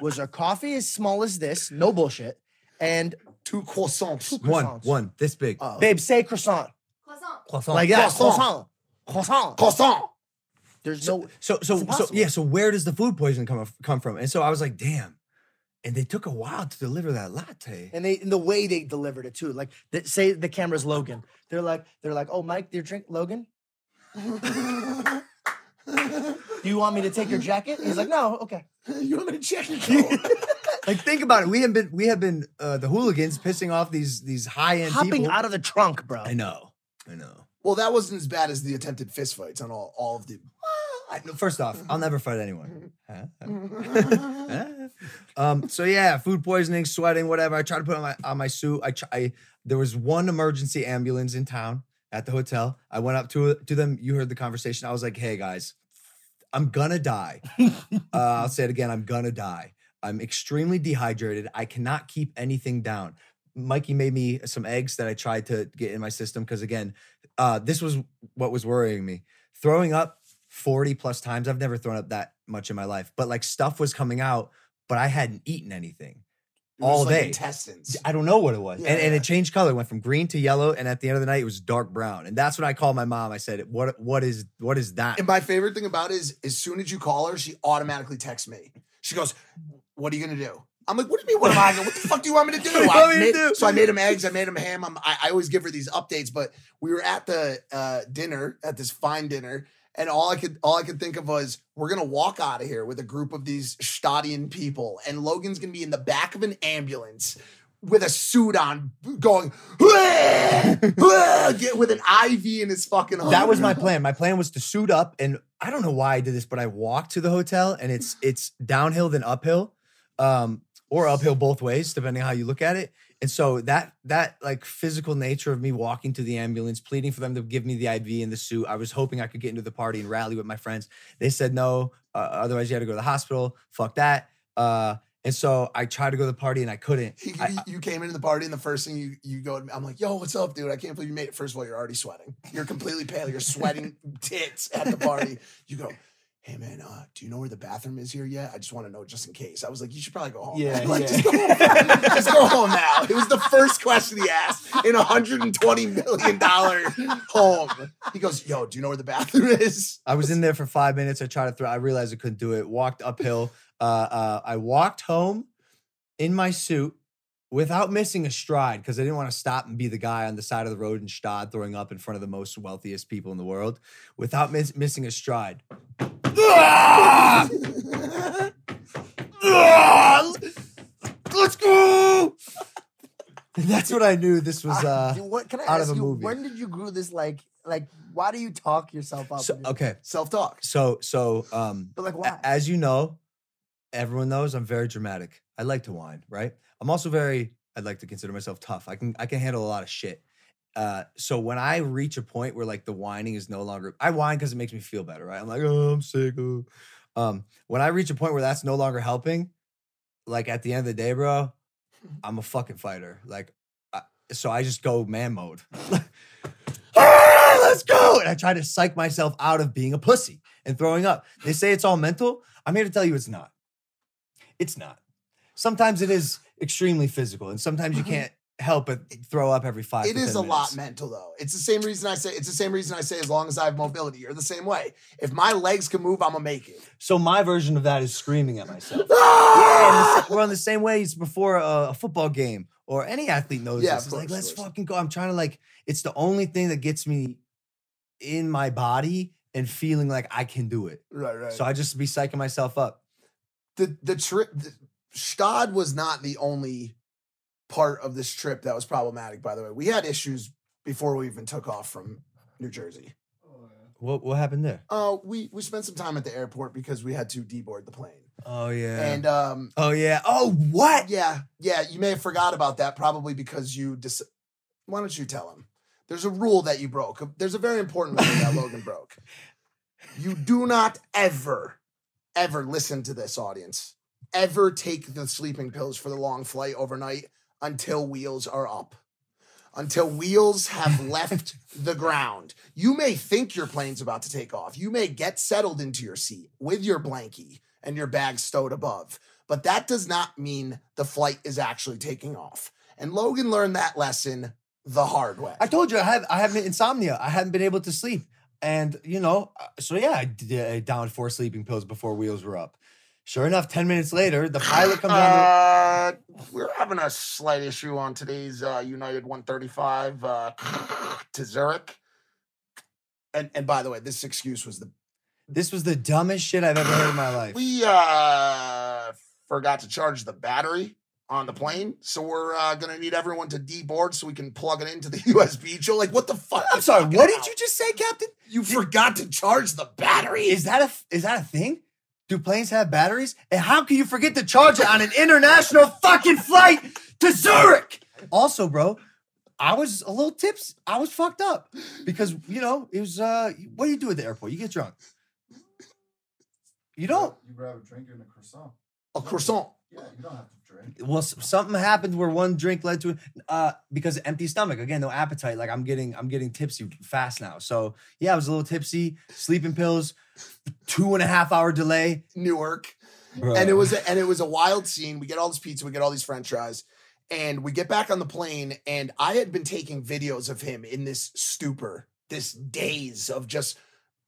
was a coffee as small as this, no bullshit, and Two croissants. One, croissants. one, this big. Oh. babe, say croissant. Croissant. Croissant. Like that. Croissant. Croissant. Croissant. Croissant. There's no So so so impossible. yeah. So where does the food poisoning come come from? And so I was like, damn. And they took a while to deliver that latte. and they and the way they delivered it too. Like they, say the camera's Logan. They're like they're like, oh Mike, your drink Logan. *laughs* Do you want me to take your jacket? He's like, no, okay. *laughs* you want me to check your *laughs* coat? Like think about it. We have been we have been uh, the hooligans pissing off these these high end Hopping people. out of the trunk, bro. I know. I know. well, that wasn't as bad as the attempted fistfights on all, all of the. I, first off, I'll never fight anyone. Huh? Huh? um. So yeah, food poisoning, sweating, whatever. I tried to put on my on my suit. I try. I, there was one emergency ambulance in town at the hotel. I went up to to them. You heard the conversation. I was like, "Hey guys, I'm gonna die. *laughs* uh, I'll say it again. I'm gonna die. I'm extremely dehydrated. I cannot keep anything down." Mikey made me some eggs that I tried to get in my system because again, uh, this was what was worrying me. Throwing up 40 plus times. I've never thrown up that much in my life, but like stuff was coming out, but I hadn't eaten anything It was all like day. Intestines. I don't know what it was. Yeah, and, and yeah. it changed color, went from green to yellow. And at the end of the night, it was dark brown. And that's when I called my mom. I said, What what is what is that? And my favorite thing about it is, as soon as you call her, she automatically texts me. She goes, "What are you gonna do?" I'm like, "What do you mean? What am I? gonna What the fuck do you want me to do?" *laughs* What do you I made- do? So I made him eggs. I made him ham. I'm, I, I always give her these updates, but we were at the uh, dinner at this fine dinner, and all I could all I could think of was we're gonna walk out of here with a group of these Stadion people, and Logan's gonna be in the back of an ambulance. With a suit on, going get with an IV in his fucking. that was my plan. My plan was to suit up, and I don't know why I did this, but I walked to the hotel, and it's it's downhill then uphill, um, or uphill both ways, depending how you look at it. And so that that like physical nature of me walking to the ambulance, pleading for them to give me the IV and the suit. I was hoping I could get into the party and rally with my friends. They said no. Uh, otherwise, you had to go to the hospital. Fuck that. Uh, and so I tried to go to the party and I couldn't. He, I- you- you came into the party and the first thing you you go, I'm like, yo, what's up, dude? I can't believe you made it. First of all, you're already sweating. You're completely pale. You're sweating *laughs* tits at the party. You go, Hey man, uh, do you know where the bathroom is here yet? I just want to know just in case. I was like, you should probably go home. Yeah, *laughs* like, yeah. just go home. just go home now. It was the first question he asked in a hundred and twenty million dollar home. He goes, "Yo, do you know where the bathroom is?" I was in there for five minutes. I tried to throw. I realized I couldn't do it. Walked uphill. Uh, uh, I walked home in my suit without missing a stride because I didn't want to stop and be the guy on the side of the road in Gstaad throwing up in front of the most wealthiest people in the world without miss- missing a stride. *laughs* Let's go. And *laughs* that's what I knew. This was uh, Dude, what can I out ask of a you? movie. When did you grow this? Like, like, why do you talk yourself up? So, okay, Self talk. so so um, But like, a- as you know, everyone knows I'm very dramatic. I like to whine, right? I'm also very. I'd like to consider myself tough. I can I can handle a lot of shit. Uh, so when I reach a point where like the whining is no longer, I whine because it makes me feel better, right? I'm like, oh, I'm sick. oh." Um, when I reach a point where that's no longer helping, like at the end of the day, bro, *laughs* I'm a fucking fighter. Like, I, so I just go man mode. *laughs* *laughs* ah, let's go. And I try to psych myself out of being a pussy and throwing up. They say it's all mental. I'm here to tell you it's not. It's not. Sometimes it is extremely physical, and sometimes you can't help but throw up every five. It is 10 a lot mental though. It's the same reason I say it's the same reason I say as long as I have mobility, you're the same way. If my legs can move, I'm gonna make it. So my version of that is screaming at myself. Ah! yeah, *laughs* we're on the same way. It's before a, a football game, or any athlete knows Yeah, this. It's like, let's course. fucking go. I'm trying to like. It's the only thing that gets me in my body and feeling like I can do it. Right, right. So I just be psyching myself up. the the trip the, Gstaad was not the only part of this trip that was problematic, by the way. We had issues before we even took off from New Jersey. What what happened there? Uh we we spent some time at the airport because we had to deboard the plane. Oh yeah. And um oh yeah. Oh what? yeah, yeah, you may have forgot about that probably because you dis- why don't you tell him? There's a rule that you broke. There's a very important rule that Logan broke. *laughs* You do not ever, ever listen to this audience. Ever take the sleeping pills for the long flight overnight until wheels are up. Until wheels have *laughs* left the ground. You may think your plane's about to take off. You may get settled into your seat with your blankie and your bag stowed above. But that does not mean the flight is actually taking off. And Logan learned that lesson the hard way. I told you I have I have insomnia. I haven't been able to sleep, and you know, uh, so yeah, I downed four sleeping pills before wheels were up. Sure enough, ten minutes later, the pilot comes on. Uh, we're having a slight issue on today's uh, United 135 uh, to Zurich. And and by the way, this excuse was the This was the dumbest shit I've ever heard in my life. we uh forgot to charge the battery on the plane, so we're uh, gonna need everyone to deboard so we can plug it into the *laughs* USB. Joe, like what the fuck? I'm sorry. What did you just say, Captain? You forgot to charge the battery. Is that a is that a thing? Do planes have batteries? And how can you forget to charge it on an international fucking flight to Zurich? Also, bro, I was a little tips. I was fucked up because you know it was. uh What do you do at the airport? You get drunk. You don't. You grab a drink and a croissant. a croissant? Yeah, you don't have to Well, something happened where one drink led to uh because empty stomach again, no appetite. Like I'm getting I'm getting tipsy fast now. So yeah, I was a little tipsy. Sleeping pills, two and a half hour delay. Newark. Bro. and it was a, and it was a wild scene. We get all this pizza, we get all these French fries, and we get back on the plane. And I had been taking videos of him in this stupor, this daze of just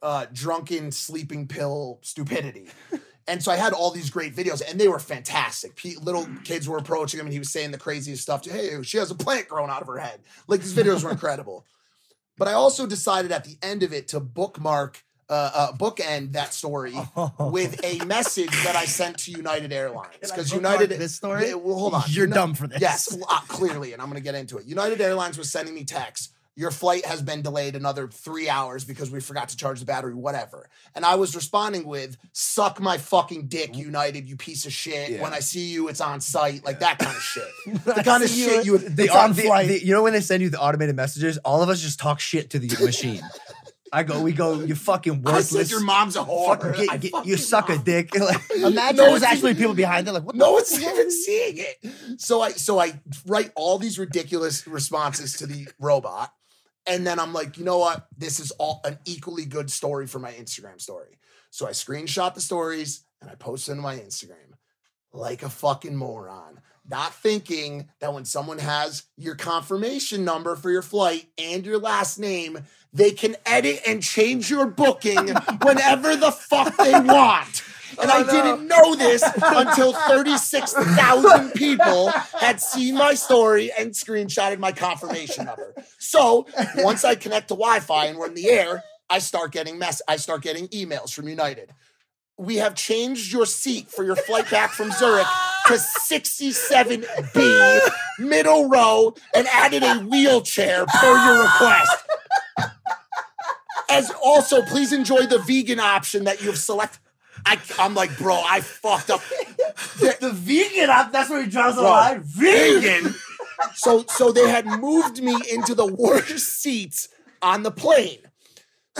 uh, drunken sleeping pill stupidity. *laughs* And so I had all these great videos, and they were fantastic. Pe- little kids were approaching him, and he was saying the craziest stuff. To, hey, she has a plant growing out of her head. Like these videos were incredible. *laughs* But I also decided at the end of it to bookmark, uh, uh, bookend that story *laughs* with a message that I sent to United Airlines because United. this story? Well, hold on. You're Uni- dumb for this. Yes, well, uh, clearly, and I'm going to get into it. United Airlines was sending me texts. Your flight has been delayed another three hours because we forgot to charge the battery, whatever. And I was responding with, suck my fucking dick, United, you piece of shit. Yeah. When I see you, it's on site, like that kind of shit. *laughs* the kind of you, shit you the, on flight. the- you know when they send you the automated messages, all of us just talk shit to the *laughs* machine. I go, we go, you fucking I worthless. said your mom's a whore. fucking get- get- fucked you suck a dick. *laughs* Like, Imagine No, there's actually even- people behind there like, what no one's even seeing it. So I so I write all these ridiculous responses to the robot, and then I'm like, you know what? This is all an equally good story for my Instagram story. So I screenshot the stories and I post them on my Instagram like a fucking moron. Not thinking that when someone has your confirmation number for your flight and your last name, they can edit and change your booking *laughs* whenever the fuck they want. And I oh, didn't know this until 36,000 people had seen my story and screenshotted my confirmation number. So once I connect to Wi-Fi and we're in the air, I start getting mess. I start getting emails from United. We have changed your seat for your flight back from Zurich to 67B, middle row, and added a wheelchair per your request. As also, please enjoy the vegan option that you've selected. I, I'm like, bro, I fucked up. *laughs* The, vegan app, that's where he draws the Bro, line. vegan. *laughs* so so they had moved me into the worst seats on the plane.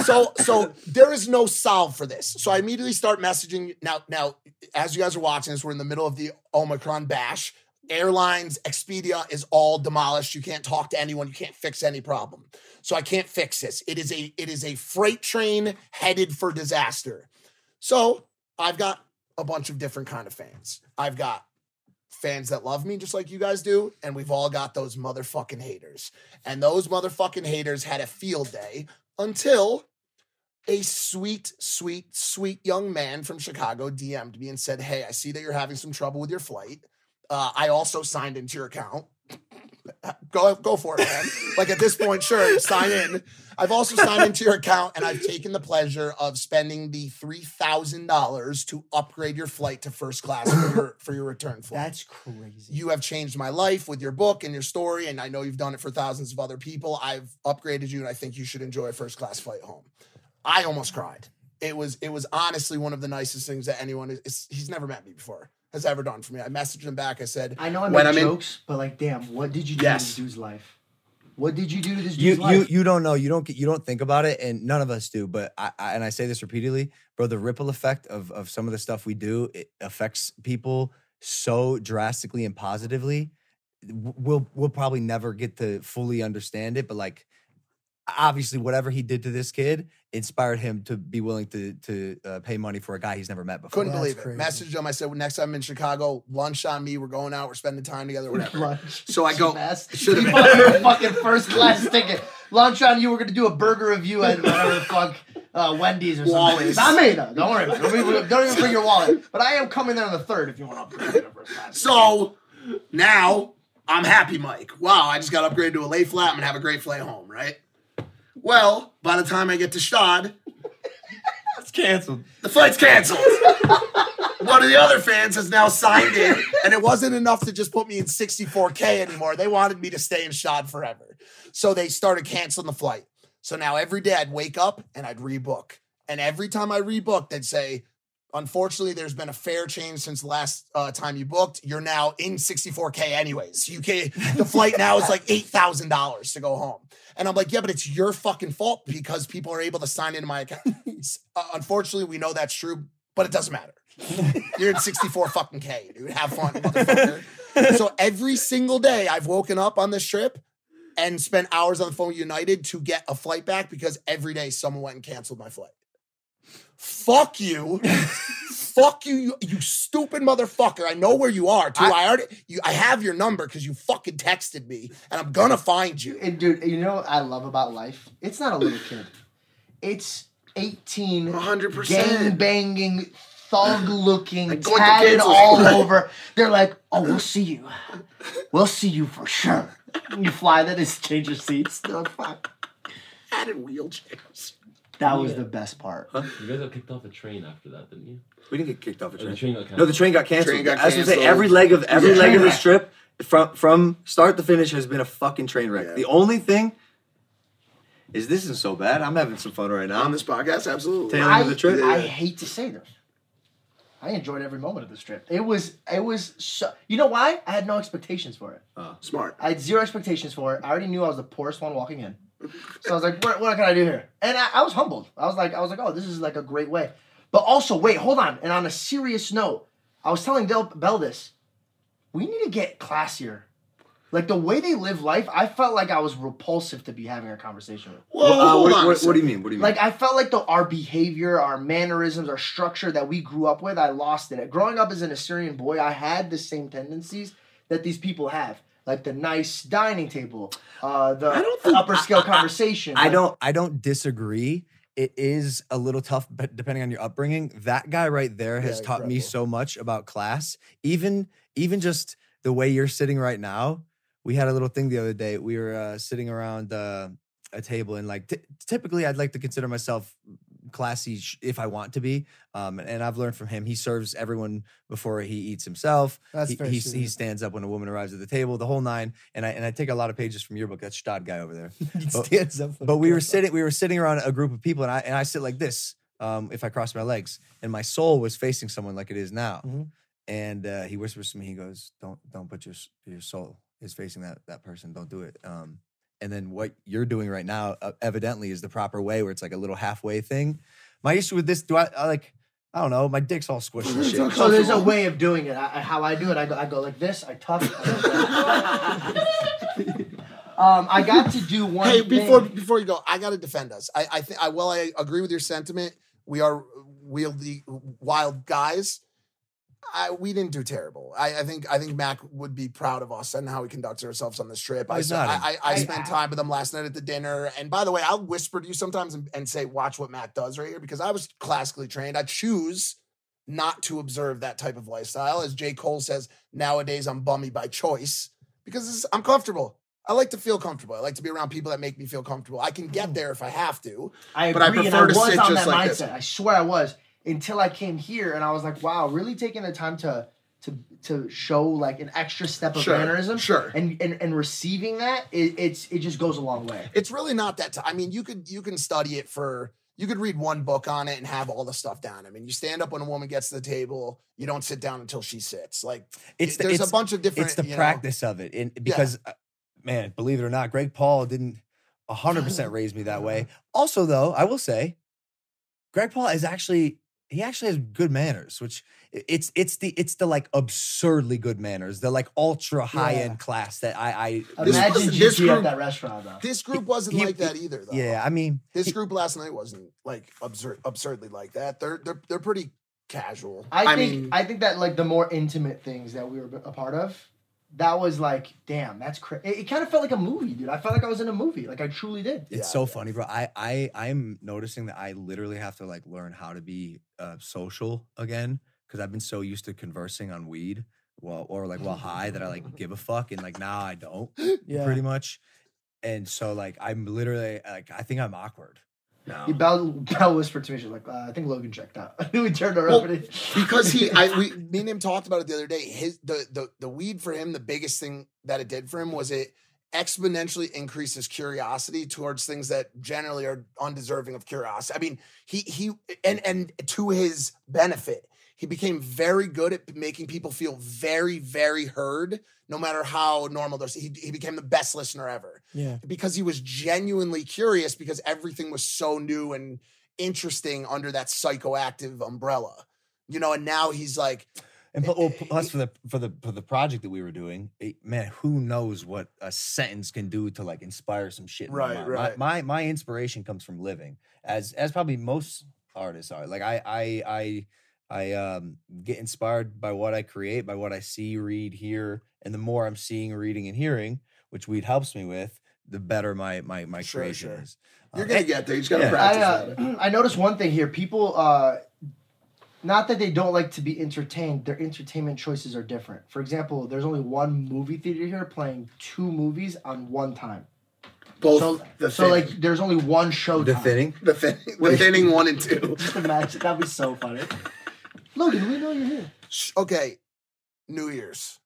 So so there is no solve for this. So I immediately start messaging now. Now, as you guys are watching this, we're in the middle of the Omicron bash. Airlines, Expedia is all demolished. You can't talk to anyone. You can't fix any problem. So I can't fix this. It is a it is a freight train headed for disaster. So I've got a bunch of different kind of fans. I've got fans that love me just like you guys do, and we've all got those motherfucking haters. And those motherfucking haters had a field day until a sweet, sweet, sweet young man from Chicago DM'd me and said, Hey, I see that you're having some trouble with your flight. Uh, I also signed into your account. Go, go for it, man. like at this point, sure, sign in. I've also signed into your account and I've taken the pleasure of spending the three thousand dollars to upgrade your flight to first class for your for your return flight. That's crazy. You have changed my life with your book and your story, and I know you've done it for thousands of other people. I've upgraded you, and I think you should enjoy a first class flight home. I almost cried. It was it was honestly one of the nicest things that anyone is. is- He's never met me before. Has ever done for me. I messaged him back. I said, I know I when make I'm in- jokes, but like, damn, what did you do Yes. to this dude's life? What did you do to this you dude's you life? you don't know you don't get you don't think about it and none of us do but I, I and i say this repeatedly bro the ripple effect of of some of the stuff we do it affects people so drastically and positively we'll we'll probably never get to fully understand it but like obviously whatever he did to this kid inspired him to be willing to to uh, pay money for a guy he's never met before couldn't believe it. Messaged him. I said, well, next time I'm in Chicago, lunch on me. We're going out. We're spending time together. *laughs* Whatever. Lunch. So I go. Best. Should You have bought your fucking first class ticket. Lunch on you. We're gonna do a burger review at whatever the fuck uh, Wendy's or something. Wally's. Not me though. Don't worry about it. Don't, even- don't even bring your wallet. But I am coming there on the third if you want to upgrade to first class. So now I'm happy, Mike. Wow, I just got upgraded to a lay flat. I'm gonna have a great flight home, right? Well, by the time I get to Gstaad, it's canceled. The flight's canceled. One of the other fans has now signed in, and it wasn't enough to just put me in 64K anymore. They wanted me to stay in Gstaad forever. So they started canceling the flight. So now every day I'd wake up and I'd rebook. And every time I rebooked, they'd say, Unfortunately, there's been a fare change since the last uh, time you booked. You're now in 64K anyways. You can the flight now is like $8,000 to go home. And I'm like, yeah, but it's your fucking fault because people are able to sign into my account. Uh, unfortunately, we know that's true, but it doesn't matter. You're in 64 fucking K, dude. Have fun, motherfucker. so every single day I've woken up on this trip and spent hours on the phone with United to get a flight back because every day someone went and canceled my flight. Fuck you. Fuck you, you, you stupid motherfucker. I know where you are, too. I, already you I have your number because you fucking texted me and I'm gonna find you. And dude, you know what I love about life? It's not a little kid. It's 18 100%. gang banging, thug looking, going tatted all school. over. They're like, oh, we'll see you. We'll see you for sure. You fly there, just change your seats. They're like, fuck. Added wheelchairs. That was the best part. You guys got kicked off a train after that, didn't you? We didn't get kicked off a Oh, train. the train got No, the train got canceled. Train got I was gonna say canceled. every leg of every Yeah. leg of this trip from from start to finish has been a fucking train wreck. The only thing is this isn't so bad. I'm having some fun right now. On this podcast, absolutely. Tail I, of the trip. I hate to say this. I enjoyed every moment of this trip. It was, it was, so, you know why? I had no expectations for it. Smart. I had zero expectations for it. I already knew I was the poorest one walking in. So I was like, what, what can I do here? And I, I was humbled. I was like, I was like, oh, this is like a great way. But also, wait, hold on. And on a serious note, I was telling Del Bell this. We need to get classier Like the way they live life, I felt like I was repulsive to be having a conversation with. Whoa, Uh, hold what, on a what, what do you mean? What do you mean? Like I felt like the our behavior, our mannerisms, our structure that we grew up with, I lost it. Growing up as an Assyrian boy, I had the same tendencies that these people have, like the nice dining table, uh, the upper scale conversation. I like- don't I don't disagree. It is a little tough, but depending on your upbringing, that guy right there has Yeah, taught me so much about class. Even even just the way you're sitting right now. We had a little thing the other day. We were uh, sitting around uh, a table, and like t- typically, I'd like to consider myself classy sh- if I want to be. Um, and I've learned from him. He serves everyone before he eats himself. That's he, he, he stands up when a woman arrives at the table. The whole nine. And I and I take a lot of pages from your book. That's Gstaad guy over there. *laughs* He But- stands up but we were sitting we were sitting around a group of people and I and I sit like this um, if I cross my legs and my soul was facing someone like it is now Mhm. and uh, he whispers to me he goes don't don't put your your soul is facing that that person don't do it um, and then what you're doing right now uh, evidently is the proper way where it's like a little halfway thing my issue with this do I, I like I don't know my dick's all squished and shit So there's a way of doing it. I, I- how I do it, I go, I go like this. I tuck. I *laughs* um, I got to do one. Hey, thing. before before you go, I got to defend us. I I think I well, I agree with your sentiment. We are wieldy, wild guys. I, we didn't do terrible. I, I think I think Mac would be proud of us and how we conducted ourselves on this trip. I. I, I, I I- spent time with him last night at the dinner. And by the way, I'll whisper to you sometimes and, and say, "Watch what Mac does right here," because I was classically trained. I choose not to observe that type of lifestyle, as J. Cole says. Nowadays, I'm bummy by choice because is- I'm comfortable. I like to feel comfortable. I like to be around people that make me feel comfortable. I can get there if I have to. I agree, but I and prefer I to was sit on just that like mindset. this. I swear I was until I came here, and I was like, wow, really taking the time to to to show like an extra step of Sure, mannerism, sure. and and and receiving that, it, it's it just goes a long way. It's really not that. T- I mean, you could you can study it for. You could read one book on it and have all the stuff down. I mean, you stand up when a woman gets to the table. You don't sit down until she sits. Like it's the, there's it's, a bunch of different. it's the you know- practice of it and because uh, man believe it or not greg paul didn't 100% *laughs* raise me that way also though i will say greg paul is actually he actually has good manners which it's it's the it's the like absurdly good manners the like ultra high end class that i i This Imagine wasn't- GP this at group- that restaurant though. This group wasn't He- like that either, though. yeah i mean This group last night wasn't like absurd, absurdly like that. They're they're they're pretty casual. I think mean, I think that like the more intimate things that we were a part of, that was like, damn, that's crazy. It, it kind of felt like a movie, dude. I felt like I was in a movie. Like I truly did. It's so funny, bro. I I I'm noticing that I literally have to like learn how to be uh, social again because I've been so used to conversing on weed, well, or like while *laughs* high that I like give a fuck, and like now I don't, Yeah. pretty much. And so like I'm literally like I think I'm awkward now. He Bell, Bell whispered to me, she's like, uh, I think Logan checked out. I knew he turned around. Well, but he- because he, I, we, me and him talked about it the other day. His, the, the, the weed for him, the biggest thing that it did for him was it exponentially increases curiosity towards things that generally are undeserving of curiosity. I mean, he, he, and, and to his benefit, he became very good at making people feel very, very heard, no matter how normal they're. He, he became the best listener ever Yeah. because he was genuinely curious because everything was so new and interesting under that psychoactive umbrella. You know, and now he's like, And eh, well, eh, plus for the for the for the project that we were doing, it, man, who knows what a sentence can do to like inspire some shit. in my Right, right. My, my my inspiration comes from living, as as probably most artists are. Like I I I I um get inspired by what I create, by what I see, read, hear, and the more I'm seeing, reading, and hearing, which weed helps me with, the better my my my Sure, creation sure. is. You're Uh, gonna and- get there. You just gotta yeah. practice. I, uh, *clears throat* I noticed one thing here. People, uh, not that they don't like to be entertained, their entertainment choices are different. For example, there's only one movie theater here playing two movies on one time. Both so, the so like there's only one show. The time. thinning. the thin, the thinning one and two. *laughs* Just imagine that'd be so funny. Logan, we know you're here. Okay, New Year's.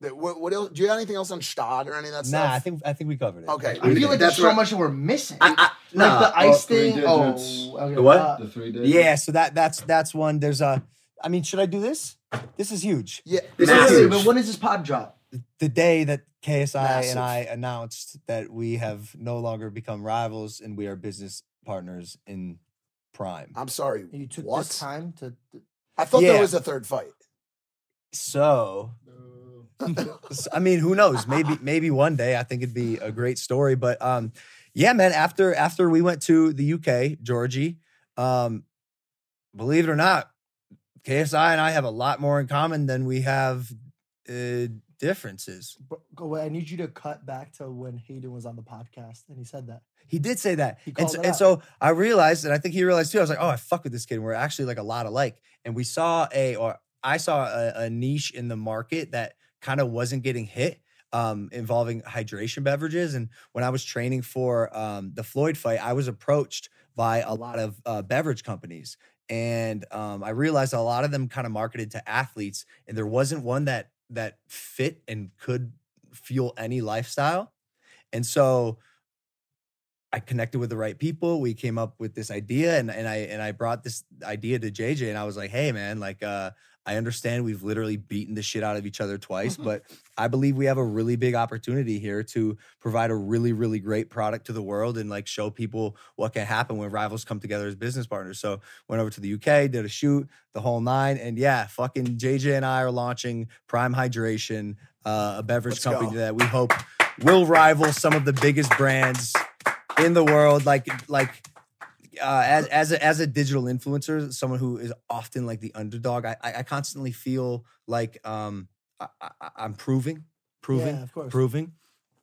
The- What, what else? Do you have anything else on Gstaad or any of that stuff? Nah, stuff? I think I think we covered it. Okay, I feel like that's there's so what- much that we're missing. I- I- like nah, the oh, ice three thing. Oh, okay. The what? uh, The three days. Yeah, so that that's that's one. There's a. I mean, should I do this? This is huge. Yeah, this wait, is wait, but when does this pod drop? the day that KSI Massive. and I announced that we have no longer become rivals and we are business partners in Prime. I'm sorry. You took what? this time to. I thought Yeah. there was a third fight. So I mean, who knows? *laughs* Maybe maybe one day. I think it'd be a great story. But um, yeah, man. After after we went to the UK, Georgie, um, believe it or not, KSI and I have a lot more in common than we have uh, differences. Go. I need you to cut back to when Hayden was on the podcast and he said that. He did say that. And so, and so I realized, and I think he realized too, I was like, oh, I fuck with this kid. And we're actually like a lot alike. And we saw a, or I saw a, a niche in the market that kind of wasn't getting hit um, involving hydration beverages. And when I was training for um, the Floyd fight, I was approached by a lot of uh, beverage companies. And um, I realized a lot of them kind of marketed to athletes, and there wasn't one that that fit and could fuel any lifestyle. And so I connected with the right people. We came up with this idea and, and I and I brought this idea to JJ and I was like, hey man, like uh I understand we've literally beaten the shit out of each other twice, but I believe we have a really big opportunity here to provide a really, really great product to the world and like show people what can happen when rivals come together as business partners. So went over to the UK, did a shoot, the whole nine, and yeah, fucking JJ and I are launching Prime Hydration, uh, a beverage Let's company go. that we hope will rival some of the biggest brands in the world. Like, like uh, as as a, as a digital influencer, someone who is often like the underdog, I I, I constantly feel like um I, I, I'm proving, proving, Yeah, of course. proving,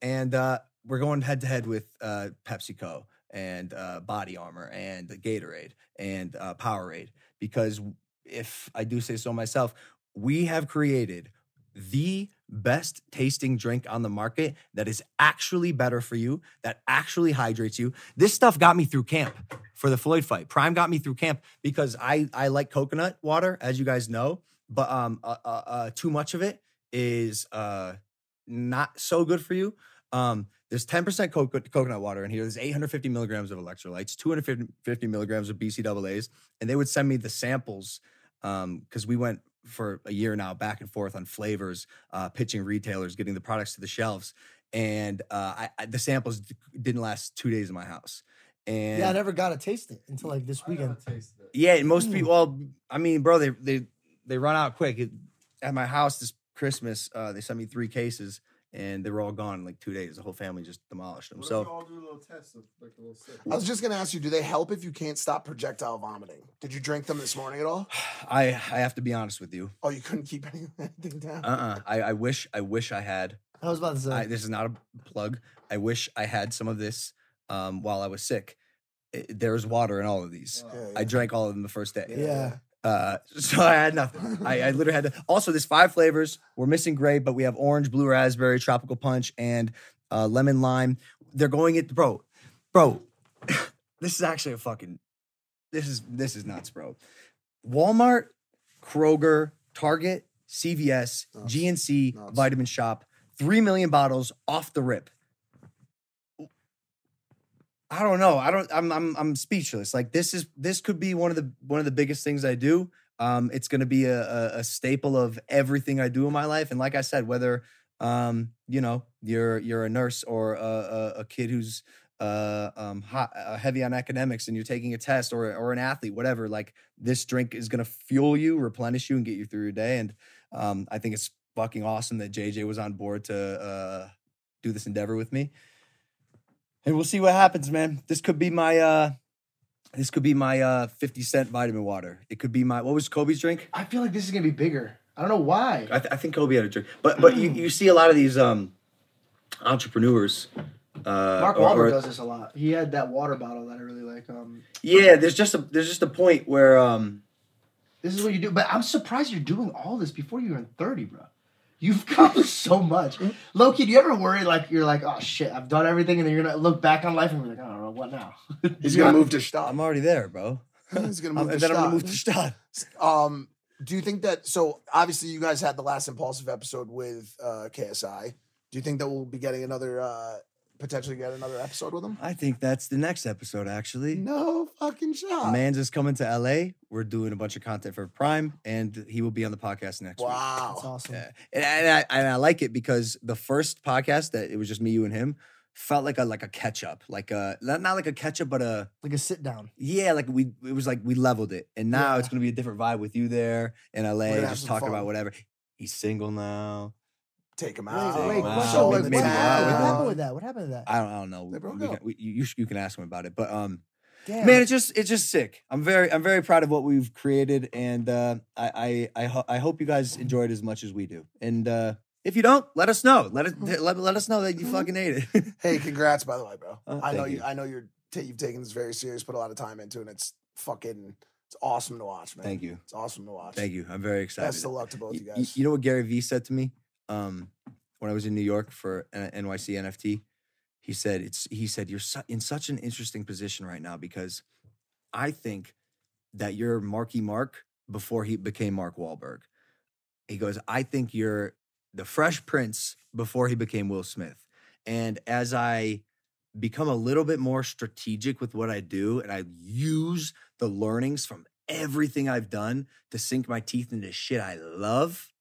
and uh, we're going head to head with uh, PepsiCo and uh, BodyArmor and Gatorade and uh, Powerade because if I do say so myself, we have created the best tasting drink on the market that is actually better for you, that actually hydrates you. This stuff got me through camp for the Floyd fight. Prime got me through camp because I I like coconut water, as you guys know, but um uh, uh, uh too much of it is uh not so good for you. Um, there's 10% coco- coconut water in here. There's 850 milligrams of electrolytes, 250 milligrams of BCAAs, and they would send me the samples because we went for a year now back and forth on flavors, uh, pitching retailers, getting the products to the shelves, and uh, I, I, the samples d- didn't last two days in my house. And yeah, I never got to taste it until like this weekend. yeah, and Mm. most people. Well, I mean, bro, they they they run out quick. It, at my house this Christmas, uh, they sent me three cases, and they were all gone in like two days. The whole family just demolished them. So all do a little test of like a little sip. I was just gonna ask you, do they help if you can't stop projectile vomiting? Did you drink them this morning at all? *sighs* I I have to be honest with you. Oh, you couldn't keep any- *laughs* anything down. Uh uh I, I wish I wish I had. I was about to say. I, this is not a plug. I wish I had some of this um, while I was sick. I- there was water in all of these. I drank all of them the first day. Yeah. Uh, so I had nothing. I, I literally had to. Also, there's five flavors. We're missing grape, but we have orange, blue raspberry, tropical punch, and uh, lemon lime. They're going it, bro, bro. *sighs* this is actually a fucking. This is this is nuts, bro. Walmart, Kroger, Target, CVS, GNC, Vitamin Shoppe, three million bottles off the rip. I don't know. I don't. I'm. I'm. I'm speechless. Like this is. This could be one of the one of the biggest things I do. Um, it's going to be a, a, a staple of everything I do in my life. And like I said, whether um, you know, you're you're a nurse or a, a, a kid who's uh, um, hot, uh, heavy on academics and you're taking a test or or an athlete, whatever. Like this drink is going to fuel you, replenish you, and get you through your day. And um, I think it's fucking awesome that JJ was on board to uh, do this endeavor with me and we'll see what happens, man. This could be my uh this could be my uh 50 cent vitamin water. It could be my what was Kobe's drink? I feel like this is gonna be bigger. I don't know why. I, th- I think Kobe had a drink. But but you, you see a lot of these um entrepreneurs uh Mark or- Wahlberg or- does this a lot. He had that water bottle that I really like. Um, Yeah, there's just a there's just a point where um this is what you do. But I'm surprised you're doing all this before you're in 30, bro. You've accomplished so much. Loki, do you ever worry like you're like, oh shit, I've done everything, and then you're gonna look back on life and be like, I don't know, what now? *laughs* He's gonna move to Gstaad. I'm already there, bro. He's gonna *laughs* I'm- move and to then I'm gonna move to Gstaad. Um, do you think that? So obviously, you guys had the last Impaulsive episode with uh, KSI. Do you think that we'll be getting another, uh, potentially get another episode with him? I think that's the next episode actually. No fucking shot. Mans is coming to LA. We're doing a bunch of content for Prime, and he will be on the podcast next week. Wow, That's awesome. Yeah. And, and, I, and I like it because the first podcast that it was just me, you, and him felt like a like a catch up, like a not, not like a catch up, but a Like a sit down. yeah, like we it was like we leveled it, and now it's gonna be a different vibe with you there in LA, just some talking fun. about whatever. He's single now. Take him Wait, out. wait, wow. question, show wait, what, happened, what happened with that? What happened to that? I don't, I don't know. They broke We up. can, we, you, you can ask him about it, but um, Damn. man, it's just it's just sick. I'm very I'm very proud of what we've created, and uh, I I I, ho- I hope you guys enjoy it as much as we do. And uh, if you don't, let us know. Let us let, let us know that you fucking ate it. *laughs* Hey, congrats by the way, bro. Uh, I know you. you. I know you're. ta- you've taken this very serious, put a lot of time into, it, and it's fucking. It's awesome to watch, man. Thank you. It's awesome to watch. Thank you. I'm very excited. Best of luck to both Y- you guys. You know what Gary Vee said to me um, when I was in New York for uh, NYC NFT? He said, "It's." He said, "You're su- in such an interesting position right now because I think that you're Marky Mark before he became Mark Wahlberg." He goes, "I think you're the Fresh Prince before he became Will Smith." And as I become a little bit more strategic with what I do and I use the learnings from everything I've done to sink my teeth into shit I love,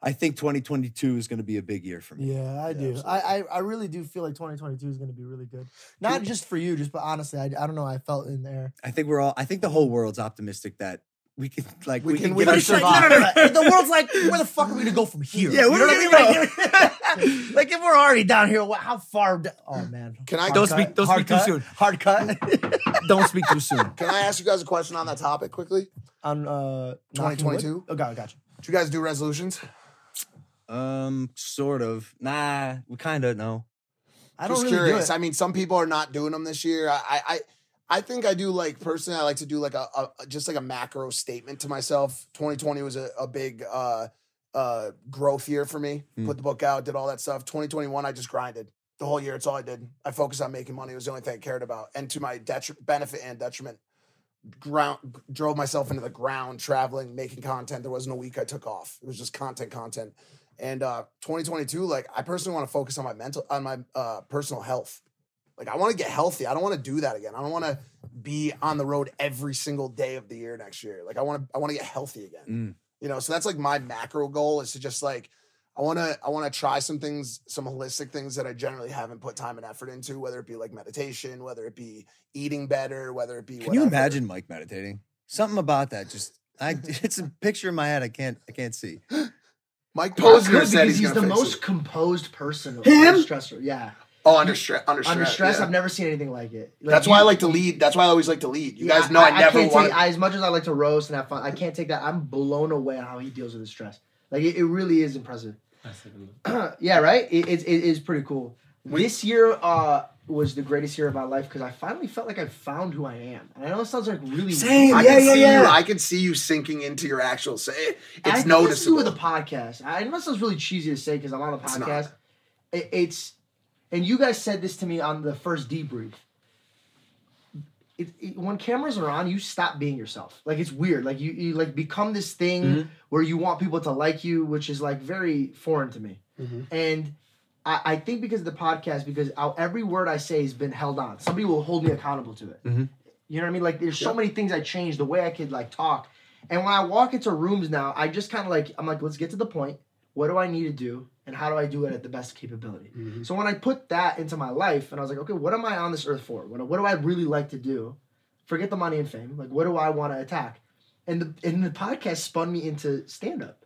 I think 2022 is going to be a big year for me. Yeah, I do. I, I I really do feel like 2022 is going to be really good. Not just for you, just but honestly, I, I don't know. I felt in there. I think we're all, I think the whole world's optimistic that we can, *laughs* like, we, We can, can- get we our can Like, survive. no, no, no, The world's like, where the fuck are we gonna go from here? Yeah, You where know are we what gonna mean? Like, *laughs* like, if we're already down here, what, how far? da- oh man, Can I- Hard Don't cut? speak- don't Hard speak too soon. Hard cut Don't speak too soon. *laughs* Can I ask you guys a question on that topic quickly? on uh 2022? Oh, God, I got gotcha. Do you guys do resolutions? Um, sort of. Nah, we kind of know. I don't Just really curious. do it. I mean, some people are not doing them this year. I, I, I- I think I do like personally. I like to do like a, a just like a macro statement to myself. 2020 was a, a big uh, uh, growth year for me. Mm. Put the book out, did all that stuff. 2021, I just grinded the whole year. It's all I did. I focused on making money. It was the only thing I cared about, and to my detri- benefit and detriment. Ground drove myself into the ground, traveling, making content. There wasn't a week I took off. It was just content, content. And uh 2022, like I personally want to focus on my mental, on my uh personal health. Like I want to get healthy. I don't want to do that again. I don't want to be on the road every single day of the year next year. Like I want to, I want to get healthy again. Mm. You know, so that's like my macro goal is to just like I want to I want to try some things, some holistic things that I generally haven't put time and effort into, whether it be like meditation, whether it be eating better, whether it be Can you imagine Mike meditating? Something about that just I *laughs* it's a picture in my head I can't I can't see. *gasps* *laughs* Mike Good, Posner said he's, he's the gonna most it. composed person. Him? Under stress. Yeah. Oh, under stress. Under stress. Under stress, yeah. I've never seen anything like it. Like, That's you- why I like to lead. That's why I always like to lead. You Yeah, guys know I, never can't want. take, I, as much as I like to roast and have fun. I can't take that. I'm blown away on how he deals with his stress. Like it, it really is impressive. I second that. yeah, right. It, it, it is pretty cool. This year uh, was the greatest year of my life because I finally felt like I found who I am. And I know it sounds like really I weird. can see you. I can see you sinking into your actual say. It's I think this with the podcast. I know it sounds really cheesy to say because I'm on a It's podcast. It, it's, and you guys said this to me on the first debrief. It, it- when cameras are on, you stop being yourself. Like it's weird. Like you, you like become this thing Mm-hmm. Mhm. where you want people to like you, which is like very foreign to me. And I, I think because of the podcast, because I, every word I say has been held on. Somebody will hold me accountable to it. Mhm. You know what I mean? Like there's so many things I changed, the way I could like talk. And when I walk into rooms now, I just kind of like I'm like, let's get to the point. What do I need to do, and how do I do it at the best capability? So when I put that into my life, and I was like, okay, what am I on this earth for? What, what do I really like to do? Forget the money and fame. Like, what do I want to attack? And the and the podcast spun me into stand up.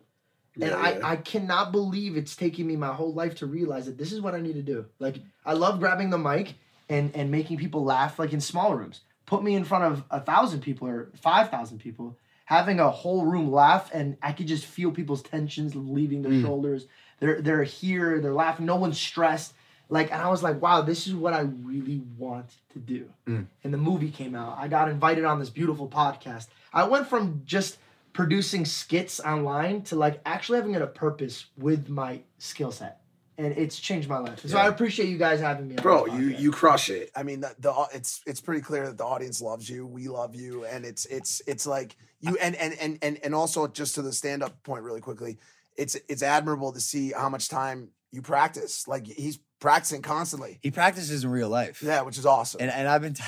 And Yeah, I, yeah. I cannot believe it's taking me my whole life to realize that this is what I need to do. Like I love grabbing the mic and and making people laugh like in small rooms. Put me in front of a thousand people or five thousand people, having a whole room laugh, and I could just feel people's tensions leaving their Mm. shoulders. They're they're here, they're laughing, no one's stressed. Like and I was like, wow, this is what I really want to do. Mm. And the movie came out. I got invited on this beautiful podcast. I went from just producing skits online to like actually having a purpose with my skill set. And it's changed my life. So I appreciate you guys having me on Bro, you you crush it. I mean, the, the it's it's pretty clear that the audience loves you. We love you, and it's it's it's like you and and and and and also just to the stand up point really quickly. It's it's admirable to see how much time you practice. Like he's practicing constantly. He practices in real life. Yeah, which is awesome. And and I've been t-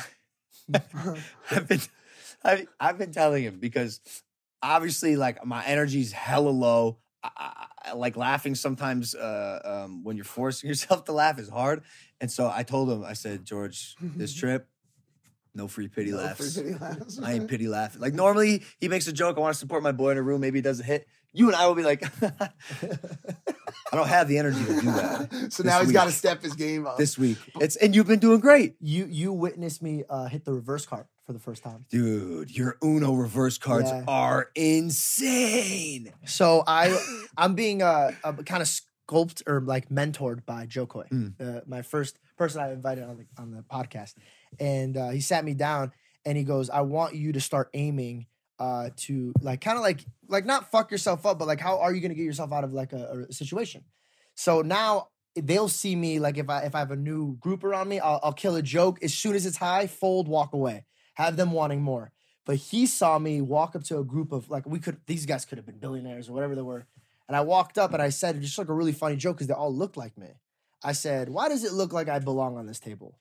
*laughs* I've been I've, *laughs* I've been telling him because obviously like my energy's hella low. I, I, I like laughing sometimes uh, um, when you're forcing *laughs* yourself to laugh is hard. And so I told him, I said, George, this *laughs* trip, no free pity No laughs. free pity laughs. I ain't *laughs* pity laughing. Like normally he makes a joke. I want to support my boy in a room. Maybe he doesn't hit. You and I will be like, I don't have the energy to do that. so now he's got to step his game up. this week. It's and you've been doing great, You you witnessed me uh, hit the reverse card for the first time. dude. Your Uno reverse cards Yeah. are insane. So I I'm being uh, uh kind of sculpted or like mentored by Jo Koy, Mm. uh, my first person I invited on the on the podcast, and uh, he sat me down and he goes, "I want you to start aiming uh to like kind of like like not fuck yourself up, but like how are you gonna get yourself out of like a, a situation?" So now they'll see me like if I if I have a new group around me, I'll, I'll kill a joke as soon as it's high, fold, walk away, have them wanting more. But he saw me walk up to a group of like we could these guys could have been billionaires or whatever they were, and I walked up and I said just like a really funny joke because they all looked like me. I said, "Why does it look like I belong on this table?"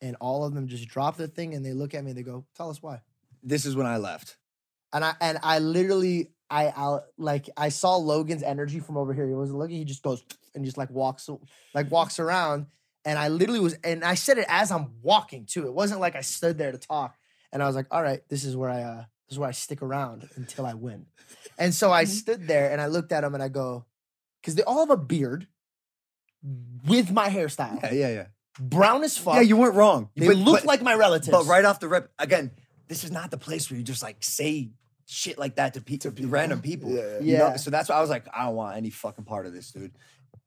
And all of them just drop the thing and they look at me and they go, "Tell us why." This is when I left. And I and I literally I I like I saw Logan's energy from over here. He wasn't looking. He just goes and just like walks like walks around. And I literally was and I said it as I'm walking too. It wasn't like I stood there to talk. And I was like, all right, this is where I uh this is where I stick around until I win. And so I stood there and I looked at them and I go, because they all have a beard with my hairstyle. Yeah, yeah, yeah. Brown as fuck. Yeah, you weren't wrong. They But- look but- like my relatives. But right off the rip, again, this is not the place where you just like say shit like that to, pe- to random people. Yeah, You know? Yeah. So that's why I was like, I don't want any fucking part of this, dude.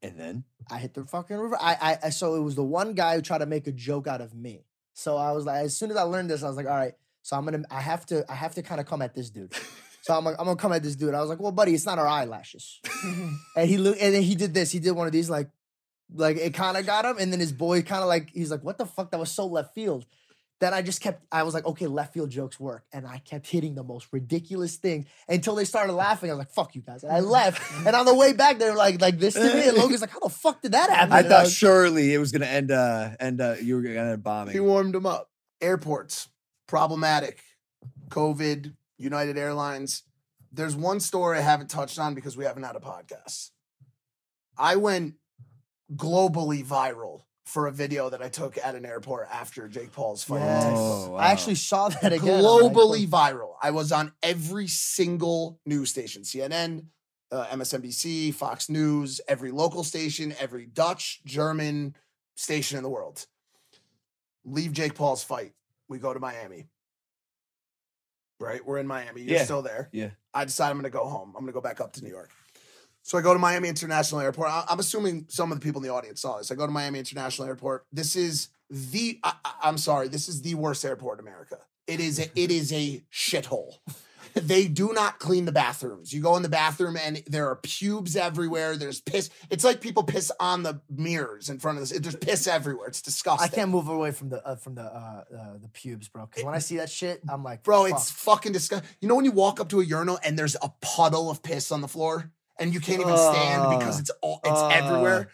And then I hit the fucking river. I, I, I, so it was the one guy who tried to make a joke out of me. So I was like, as soon as I learned this, I was like, all right. So I'm gonna, I have to, I have to kind of come at this dude. *laughs* So I'm, like, I'm gonna come at this dude. I was like, well, buddy, it's not our eyelashes. Mm-hmm. and he looked, and then he did this. He did one of these, like, like it kind of got him. And then his boy kind of like, he's like, what the fuck? That was so left field. Then I just kept, I was like, okay, left field jokes work. And I kept hitting the most ridiculous thing until they started *laughs* laughing. I was like, fuck you guys. And I *laughs* left. and on the way back, they were like, like this to me. And *laughs* Logan's like, how the fuck did that happen? I And thought was- surely it was gonna end uh end uh you were gonna end up bombing. He warmed him up. Airports, problematic. COVID, United Airlines. There's one story I haven't touched on because we haven't had a podcast. I went globally viral for a video that I took at an airport after Jake Paul's fight. with Tank. Oh, I actually saw that again. I'm globally viral. I was on every single news station CNN, uh, MSNBC, Fox News, every local station, every Dutch, German station in the world. Leave Jake Paul's fight. We go to Miami. Right? We're in Miami. You're Yeah. still there. Yeah. I decide I'm going to go home. I'm going to go back up to New York. So I go to Miami International Airport. I'm assuming some of the people in the audience saw this. I go to Miami International Airport. This is the. I, I'm sorry. This is the worst airport in America. It is. A, it is a shithole. They do not clean the bathrooms. You go in the bathroom and there are pubes everywhere. There's piss. It's like people piss on the mirrors in front of this. There's piss everywhere. It's disgusting. I can't move away from the uh, from the uh, uh, the pubes, bro. Because when I see that shit, I'm like, Bro, fuck. it's fucking disgusting. You know when you walk up to a urinal and there's a puddle of piss on the floor and you can't even stand because it's all it's Ugh. everywhere.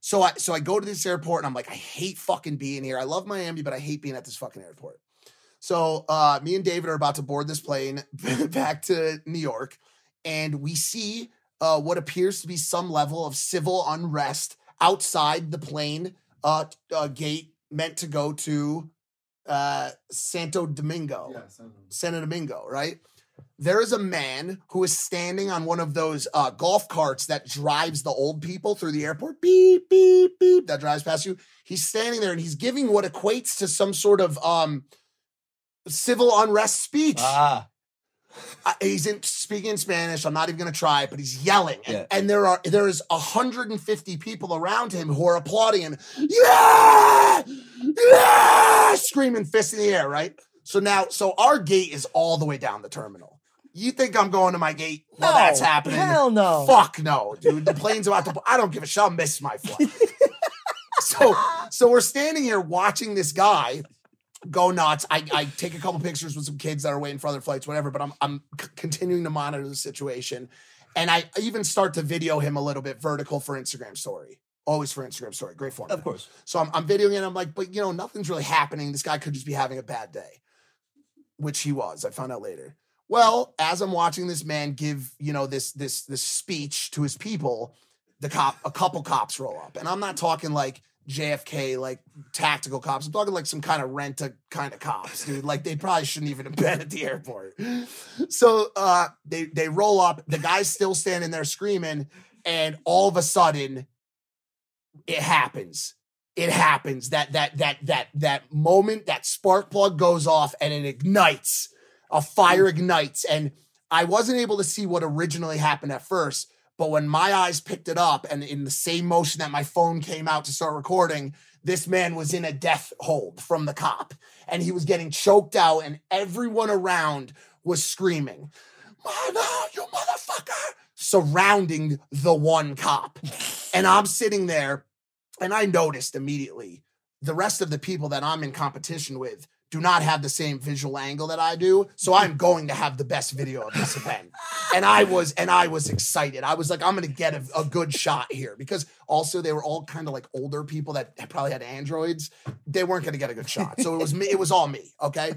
So I so I go to this airport and I'm like, I hate fucking being here. I love Miami, but I hate being at this fucking airport. So uh, me and David are about to board this plane *laughs* back to New York, and we see uh, what appears to be some level of civil unrest outside the plane uh, uh, gate meant to go to uh, Santo Domingo. Santo Domingo, right? There is a man who is standing on one of those uh, golf carts that drives the old people through the airport. Beep, beep, beep. That drives past you. He's standing there and he's giving what equates to some sort of um, civil unrest speech. Ah. Uh, he's in, speaking in Spanish. I'm not even going to try but he's yelling, and, Yeah. and there are there is 150 people around him who are applauding him. Yeah, yeah, screaming fists in the air, right? So now, so our gate is all the way down the terminal. You think I'm going to my gate while that's happening? hell no. Fuck no, dude. The plane's about to. I don't give a shit. I'll miss my flight. *laughs* so, so we're standing here watching this guy go nuts. I, I take a couple pictures with some kids that are waiting for other flights, whatever. But I'm I'm c- continuing to monitor the situation, and I even start to video him a little bit vertical for Instagram story. Always for Instagram story, great format. Of course. So I'm, I'm videoing it. I'm like, but you know, nothing's really happening. This guy could just be having a bad day, which he was. I found out later. Well, as I'm watching this man give, you know, this this this speech to his people, the cop, a couple cops roll up, and I'm not talking like JFK like tactical cops. I'm talking like some kind of rent a kind of cops, dude. Like they probably shouldn't even have been at the airport. So uh they they roll up, the guy's still standing there screaming, and all of a sudden it happens. It happens. That that that that that moment, that spark plug goes off and it ignites. A fire ignites. And I wasn't able to see what originally happened at first, but when my eyes picked it up and in the same motion that my phone came out to start recording, this man was in a death hold from the cop and he was getting choked out, and everyone around was screaming, Mana, you motherfucker, surrounding the one cop. And I'm sitting there and I noticed immediately the rest of the people that I'm in competition with do not have the same visual angle that I do. So mm-hmm. I'm going to have the best video of this event. And I was, and I was excited. I was like, I'm going to get a, a good shot here because also they were all kind of like older people that probably had androids. They weren't going to get a good shot. So it was me. It was all me. Okay.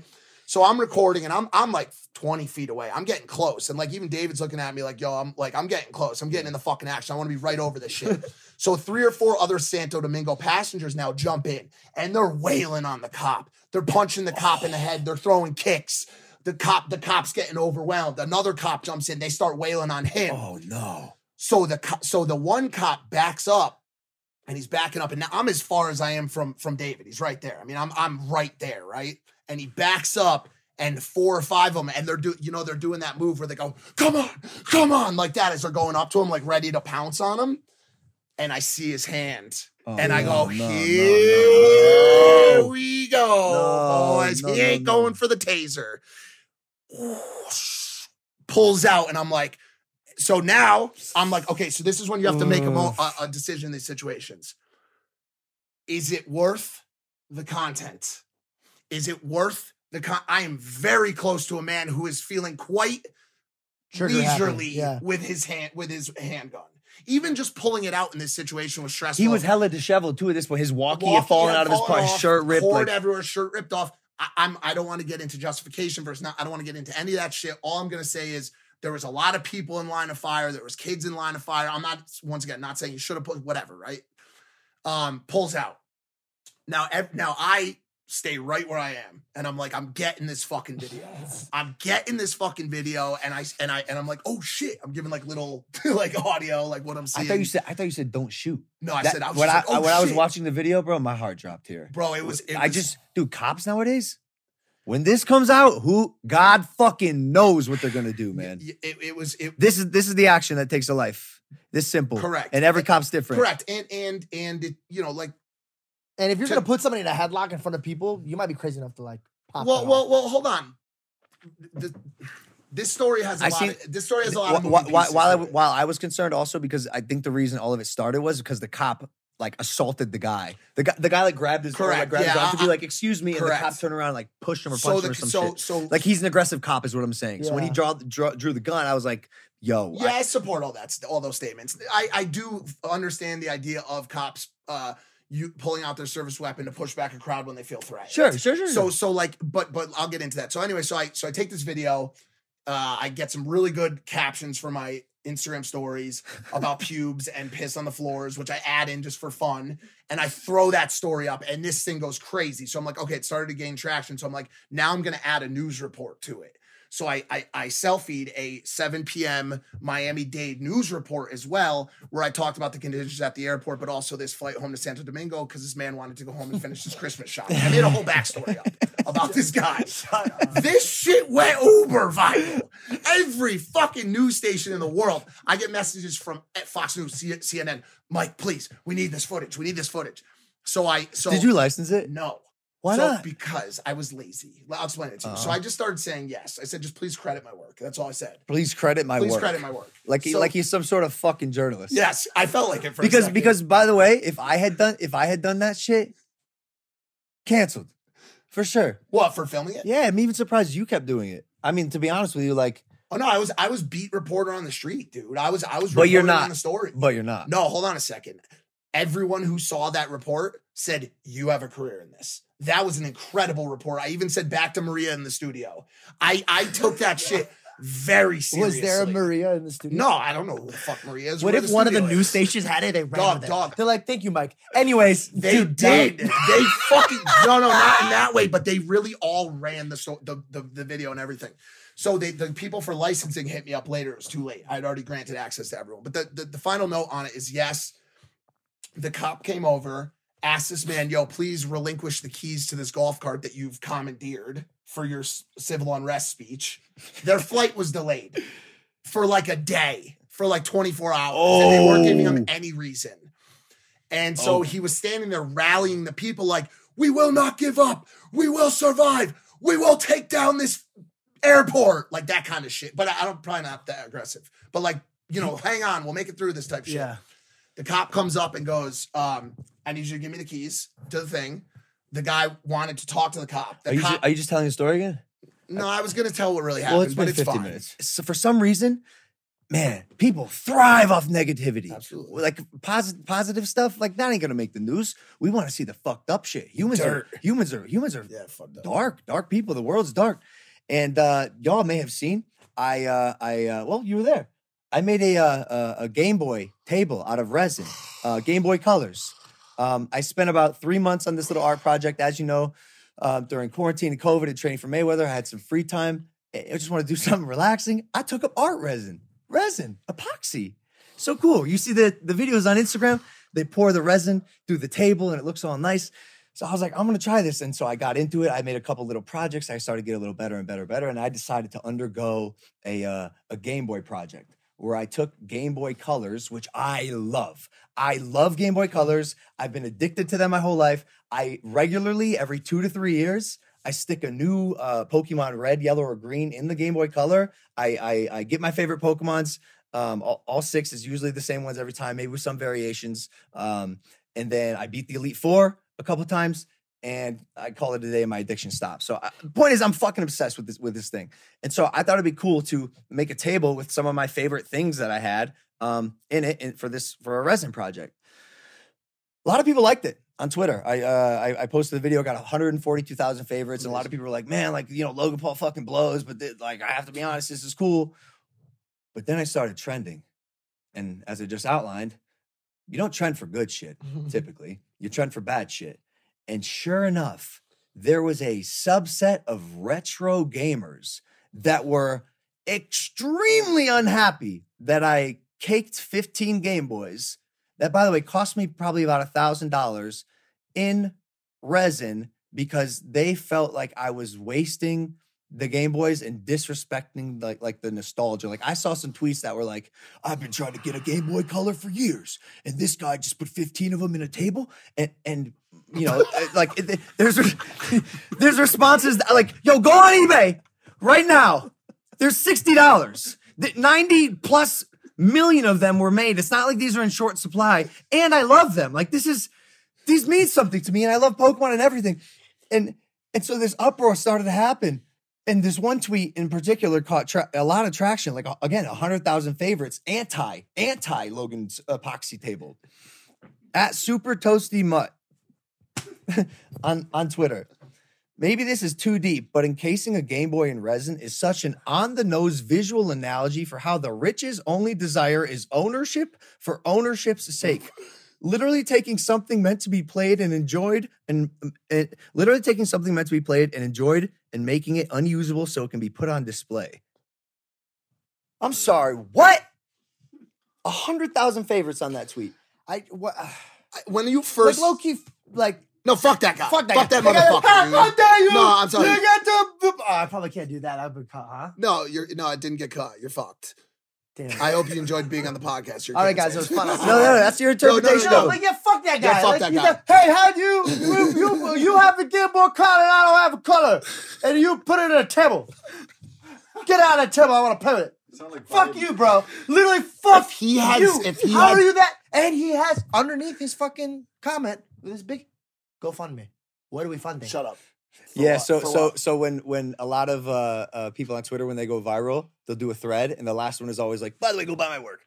So I'm recording and I'm I'm like 20 feet away. I'm getting close. And like even David's looking at me like, yo, I'm like, I'm getting close. I'm getting in the fucking action. I want to be right over this shit. *laughs* so three or four other Santo Domingo passengers now jump in and they're wailing on the cop. They're punching the cop in the head. They're throwing kicks. The cop, the cop's getting overwhelmed. Another cop jumps in. They start wailing on him. Oh no. So the so the one cop backs up and he's backing up. And now I'm as far as I am from from David. He's right there. I mean, I'm I'm right there, right? And he backs up and four or five of them, and they're do you know, they're doing that move where they go, come on, come on, like that as they're going up to him, like ready to pounce on him. And I see his hand. Oh, and I no, go, no, here no. we go, No, boys. he ain't going for the taser. Pulls out, and I'm like, so now I'm like, okay, so this is when you have to make a, mo- a, a decision in these situations. Is it worth the content? Is it worth the con? I am very close to a man who is feeling quite Trigger leisurely yeah. with his hand with his handgun. Even just pulling it out in this situation was stressful. He was hella disheveled too at this point. His walkie had fallen out of his fallen part, his off, shirt ripped. cord Like, everywhere, shirt ripped off. I, I'm I don't want to get into justification versus not. I don't want to get into any of that shit. All I'm gonna say is there was a lot of people in line of fire. There was kids in line of fire. I'm not once again not saying you should have put whatever right. Um, pulls out. Now, now I stay right where I am, and I'm like, I'm getting this fucking video. I'm getting this fucking video, and I and I and I'm like, oh shit! I'm giving like little *laughs* like audio, like what I'm saying. I thought you said. I thought you said don't shoot. No, I That- said I was when just I like, oh, when I was watching the video, bro. My heart dropped here, bro. It was. It I was- just, dude, cops nowadays. When this comes out, who God fucking knows what they're gonna do, man. It, it was. It, This is this is the action that takes a life. This simple, Correct. And every cop's different. Correct. And and and it, you know, like And if you're To- gonna put somebody in a headlock in front of people, you might be crazy enough to like pop. well, well, off. well, hold on. The- this story has a I lot. seen- of, this story has a lot of Wh- moving wh- while, I, while I was concerned also because I think the reason all of it started was because the cop like assaulted the guy. The guy, the guy like grabbed his, or, like, Correct. grabbed his Yeah, arm to be like, "Excuse me," and the cop turned around and, like pushed him or So punched the- him or some so- shit. so- like he's an aggressive cop, is what I'm saying. So when he draw, draw drew the gun, I was like, "Yo, yeah, I- I, support all that, all those statements. I I do understand the idea of cops. uh you pulling out their service weapon to push back a crowd when they feel threatened. Sure, sure, sure, So so like, but but I'll get into that. So anyway, so I so I take this video, uh, I get some really good captions for my Instagram stories about *laughs* pubes and piss on the floors, which I add in just for fun. And I throw that story up, and this thing goes crazy. So I'm like, okay, it started to gain traction. So I'm like, now I'm gonna add a news report to it. So I I, I selfied a 7 p.m. Miami Dade news report as well, where I talked about the conditions at the airport, but also this flight home to Santo Domingo because this man wanted to go home and finish his Christmas shopping. I made a whole backstory up *laughs* about this guy. This shit went uber viral. Every fucking news station in the world, I get messages from Fox News, CNN. Mike, please, we need this footage. We need this footage. So I so did you license it? no. Why So- not? Because I was lazy. I'll explain it to you. So Uh-huh. I just started saying yes. I said, just please credit my work. That's all I said. Please credit my Please work. Please credit my work. Like he, So- like he's some sort of fucking journalist. Yes, I felt like it for a because second. because by the way, if I had done if I had done that shit, canceled for sure. What for filming it? Yeah, I'm even surprised you kept doing it. I mean, to be honest with you, like, Oh no, I was I was beat reporter on the street, dude. I was I was but you're not on the story. But you're not. No, hold on a second. Everyone who saw that report said, You have a career in this. That was an incredible report. I even said back to Maria in the studio. I, I took that *laughs* shit. Very seriously. Was there a Maria in the studio? No, I don't know who the fuck Maria is. What Where if one of the studio news stations had it? They ran Dog, with it. dog. They're like, "Thank you, Mike." Anyways, They dude, did. they fucking no, no, not in that way. But they really all ran the the, the the video and everything. So they the people for licensing hit me up later. It was too late. I'd already granted access to everyone. But the the, the final note on it is yes. The cop came over, asked this man, "Yo, please relinquish the keys to this golf cart that you've commandeered for your civil unrest speech." Their flight was delayed for like a day, for like 24 hours, and they weren't giving him Oh. any reason. And so Oh. he was standing there rallying the people like, we will not give up. We will survive. We will take down this airport. Like that kind of shit. But I I don't probably not that aggressive. But like, you know, hang on, we'll make it through this type shit. Yeah. The cop comes up and goes, um, I need you to give me the keys to the thing. The guy wanted to talk to the cop. The Are you, cop just, are you just telling the story again? no, I was gonna tell what really happened, Well, it's but been it's 50 fine. minutes. So for some reason, man, people thrive off negativity. Absolutely. Like positive positive stuff, like that ain't gonna make the news. We want to see the fucked up shit. Humans Dirt. are humans are humans are Yeah, dark, dark people. The world's dark. And uh y'all may have seen, I uh I uh well, you were there. I made a uh, a, a Game Boy table out of resin, uh, Game Boy Colors. Um, I spent about three months on this little art project. As you know, uh, during quarantine and COVID and training for Mayweather, I had some free time. I just want to do *laughs* something relaxing. I took up art resin, resin, epoxy. So cool. You see the, the videos on Instagram, they pour the resin through the table and it looks all nice. So I was like, I'm gonna try this. And so I got into it. I made a couple little projects. I started to get a little better and better and better. And I decided to undergo a, uh, a Game Boy project where I took Game Boy Colors, which I love. I love Game Boy Colors. I've been addicted to them my whole life. I regularly, every two to three years, I stick a new uh, Pokemon Red, Yellow, or Green in the Game Boy Color. I I, I get my favorite Pokemons. Um, all, all six is usually the same ones every time, maybe with some variations. Um, and then I beat the Elite Four a couple times, and I call it a day, and my addiction stops. So I, the point is, I'm fucking obsessed with this with this thing. And so I thought it'd be cool to make a table with some of my favorite things that I had um, in it in, for this for a resin project. A lot of people liked it on Twitter. I uh, I, I posted the video, got 142,000 favorites, and a lot of people were like, "Man, like you know, Logan Paul fucking blows," but like I have to be honest, this is cool. But then I started trending, and as I just outlined, you don't trend for good shit *laughs* typically. You trend for bad shit. And sure enough, there was a subset of retro gamers that were extremely unhappy that I caked 15 Game Boys. That, by the way, cost me probably about a thousand dollars in resin because they felt like I was wasting the Game Boys and disrespecting like like the nostalgia. Like I saw some tweets that were like, "I've been trying to get a Game Boy Color for years, and this guy just put 15 of them in a table." And and you know, uh, like there's *laughs* there's responses that, like, "Yo, go on eBay right now. There's sixty dollars. Ninety plus million of them were made. It's not like these are in short supply, and I love them. Like this is these mean something to me, and I love Pokemon and everything. And and so this uproar started to happen. And this one tweet in particular caught tra- a lot of traction. Like again, hundred thousand favorites. Anti anti Logan's epoxy table at Super Toasty Mutt *laughs* on on Twitter. Maybe this is too deep, but encasing a Game Boy in resin is such an on the nose visual analogy for how the rich's only desire is ownership for ownership's sake. Literally taking something meant to be played and enjoyed, and um, literally taking something meant to be played and enjoyed, and making it unusable so it can be put on display. I'm sorry, what? A hundred thousand favorites on that tweet. I what? Uh, when you first like low key like no fuck that guy fuck that fuck guy. that motherfucker dude. How dare you? no I'm sorry You got to, oh, I probably can't do that. I've been caught, huh? no you're no I didn't get caught. you're fucked Damn. I hope you enjoyed being on the podcast You're All right, guys, it was fun. *laughs* No, no, that's your No, no, no, interpretation. no. Like, yeah, fuck that guy. Yeah, fuck Like, that guy. got- hey, how you, you you you have a Game Boy color and I don't have a color, and you put it in a table. Get out of the table. I want to play with it. fuck you, bro. Literally, fuck If he has, you. if he how had- are you that? And he has underneath his fucking comment with his big GoFundMe. What are we funding? shut up yeah, so For so so when when a lot of uh, uh people on Twitter when they go viral, they'll do a thread, and the last one is always like, "By the way, go buy my work."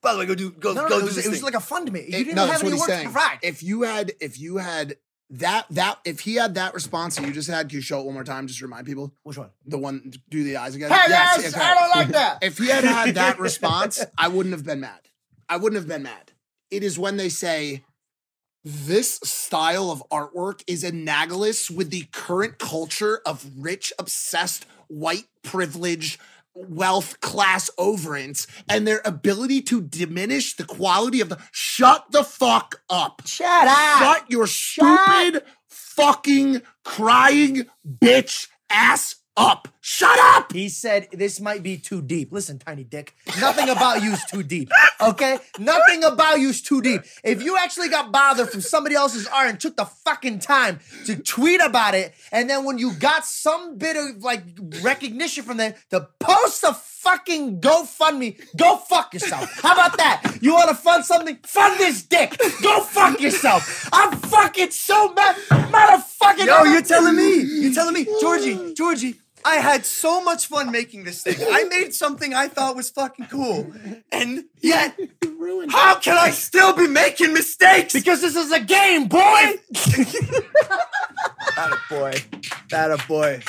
By the way, go do go No, no, go it do was, this it was thing. like a fund me. You It- didn't no, have any work to saying. provide. If you had, if you had that that if he had that response that you just had, can you show it one more time? Just to remind people. Which one? The one do the eyes again. Hey, yes, I don't like that. If he had had that *laughs* response, I wouldn't have been mad. I wouldn't have been mad. It is when they say this style of artwork is analogous with the current culture of rich, obsessed, white, privileged, wealth class overants and their ability to diminish the quality of the. Shut the fuck up. Shut up. Shut your stupid, fucking, crying bitch ass up. Shut up. He said this might be too deep. Listen, tiny dick. Nothing about you is too deep. Okay? Nothing about you is too deep. If you actually got bothered from somebody else's art and took the fucking time to tweet about it, and then when you got some bit of like recognition from them to post a fucking GoFundMe, go fuck yourself. How about that? You want to fund something? Fund this dick. Go fuck yourself. I'm fucking so mad, motherfucking. Yo, you're telling me. You're telling me, Georgie, Georgie. I had so much fun making this thing. I made something I thought was fucking cool, and yet, *laughs* how can I still be making mistakes? Because this is a game, boy. *laughs* that a boy. That a boy.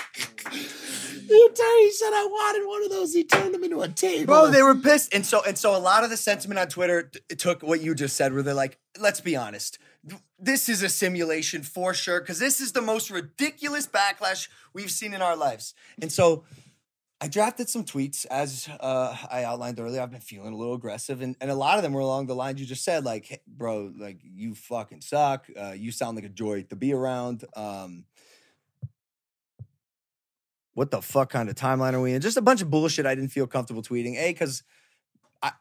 You tell he said I wanted one of those. He turned them into a table. Bro, they were pissed, and so and so. A lot of the sentiment on Twitter t- took what you just said, where they're like, "Let's be honest, this is a simulation for sure, because this is the most ridiculous backlash we've seen in our lives." And so, I drafted some tweets as uh, I outlined earlier. I've been feeling a little aggressive, and, and a lot of them were along the lines you just said, like, hey, "Bro, like you fucking suck. Uh, you sound like a joy to be around." Um, what the fuck kind of timeline are we in? Just a bunch of bullshit I didn't feel comfortable tweeting. A, because I,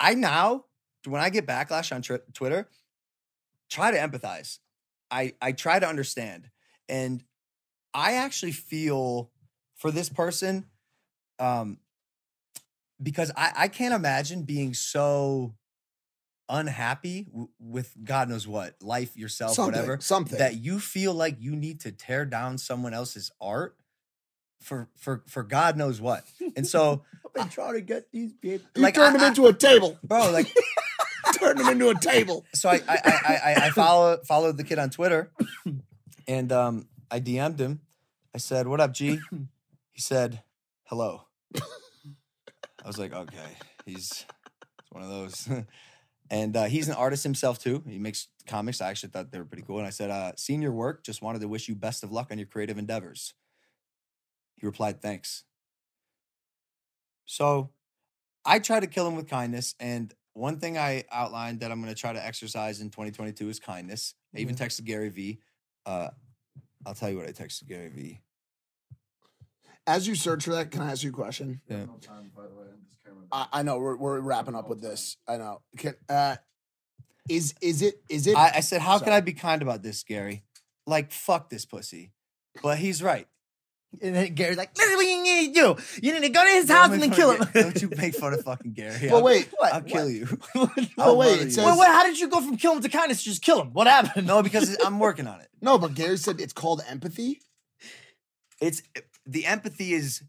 I now when I get backlash on Twitter, try to empathize. I I try to understand, and I actually feel for this person, um, because I I can't imagine being so unhappy w- with God knows what life yourself Something, whatever something. that you feel like you need to tear down someone else's art for for for God knows what. And so I've been trying to get these people. You turned them into a table, bro. Like *laughs* turned him into a table. *laughs* So I I I, I, I follow followed the kid on Twitter, and um I DM'd him. I said, "What up, G?" He said, "Hello." I was like, "Okay, he's, one of those." *laughs* and uh, he's an artist himself too. He makes comics. I actually thought they were pretty cool. And I said, uh, "Seen your work. Just wanted to wish you best of luck on your creative endeavors." He replied, "Thanks." So I try to kill him with kindness. And one thing I outlined that I'm going to try to exercise in 2022 is kindness. I even texted Gary Vee. Uh, I'll tell you what I texted Gary Vee. As you search for that, can I ask you a question? Yeah. I, I know we're, we're wrapping up with this. I know. Can, uh, is is it is it? I, I said, "How can I be kind about this, Gary? Like, fuck this pussy." But he's right. And then Gary's like, "This is what you need to do. You need to go to his house and then kill him." Don't you make fun of fucking Gary? But I'll- wait, I'll kill you. *laughs* Oh wait, it says Wait, wait, how did you go from kill him to kindness? to Just kill him. What happened? No, because I'm working on it. no, but Gary said it's called empathy. It's the empathy is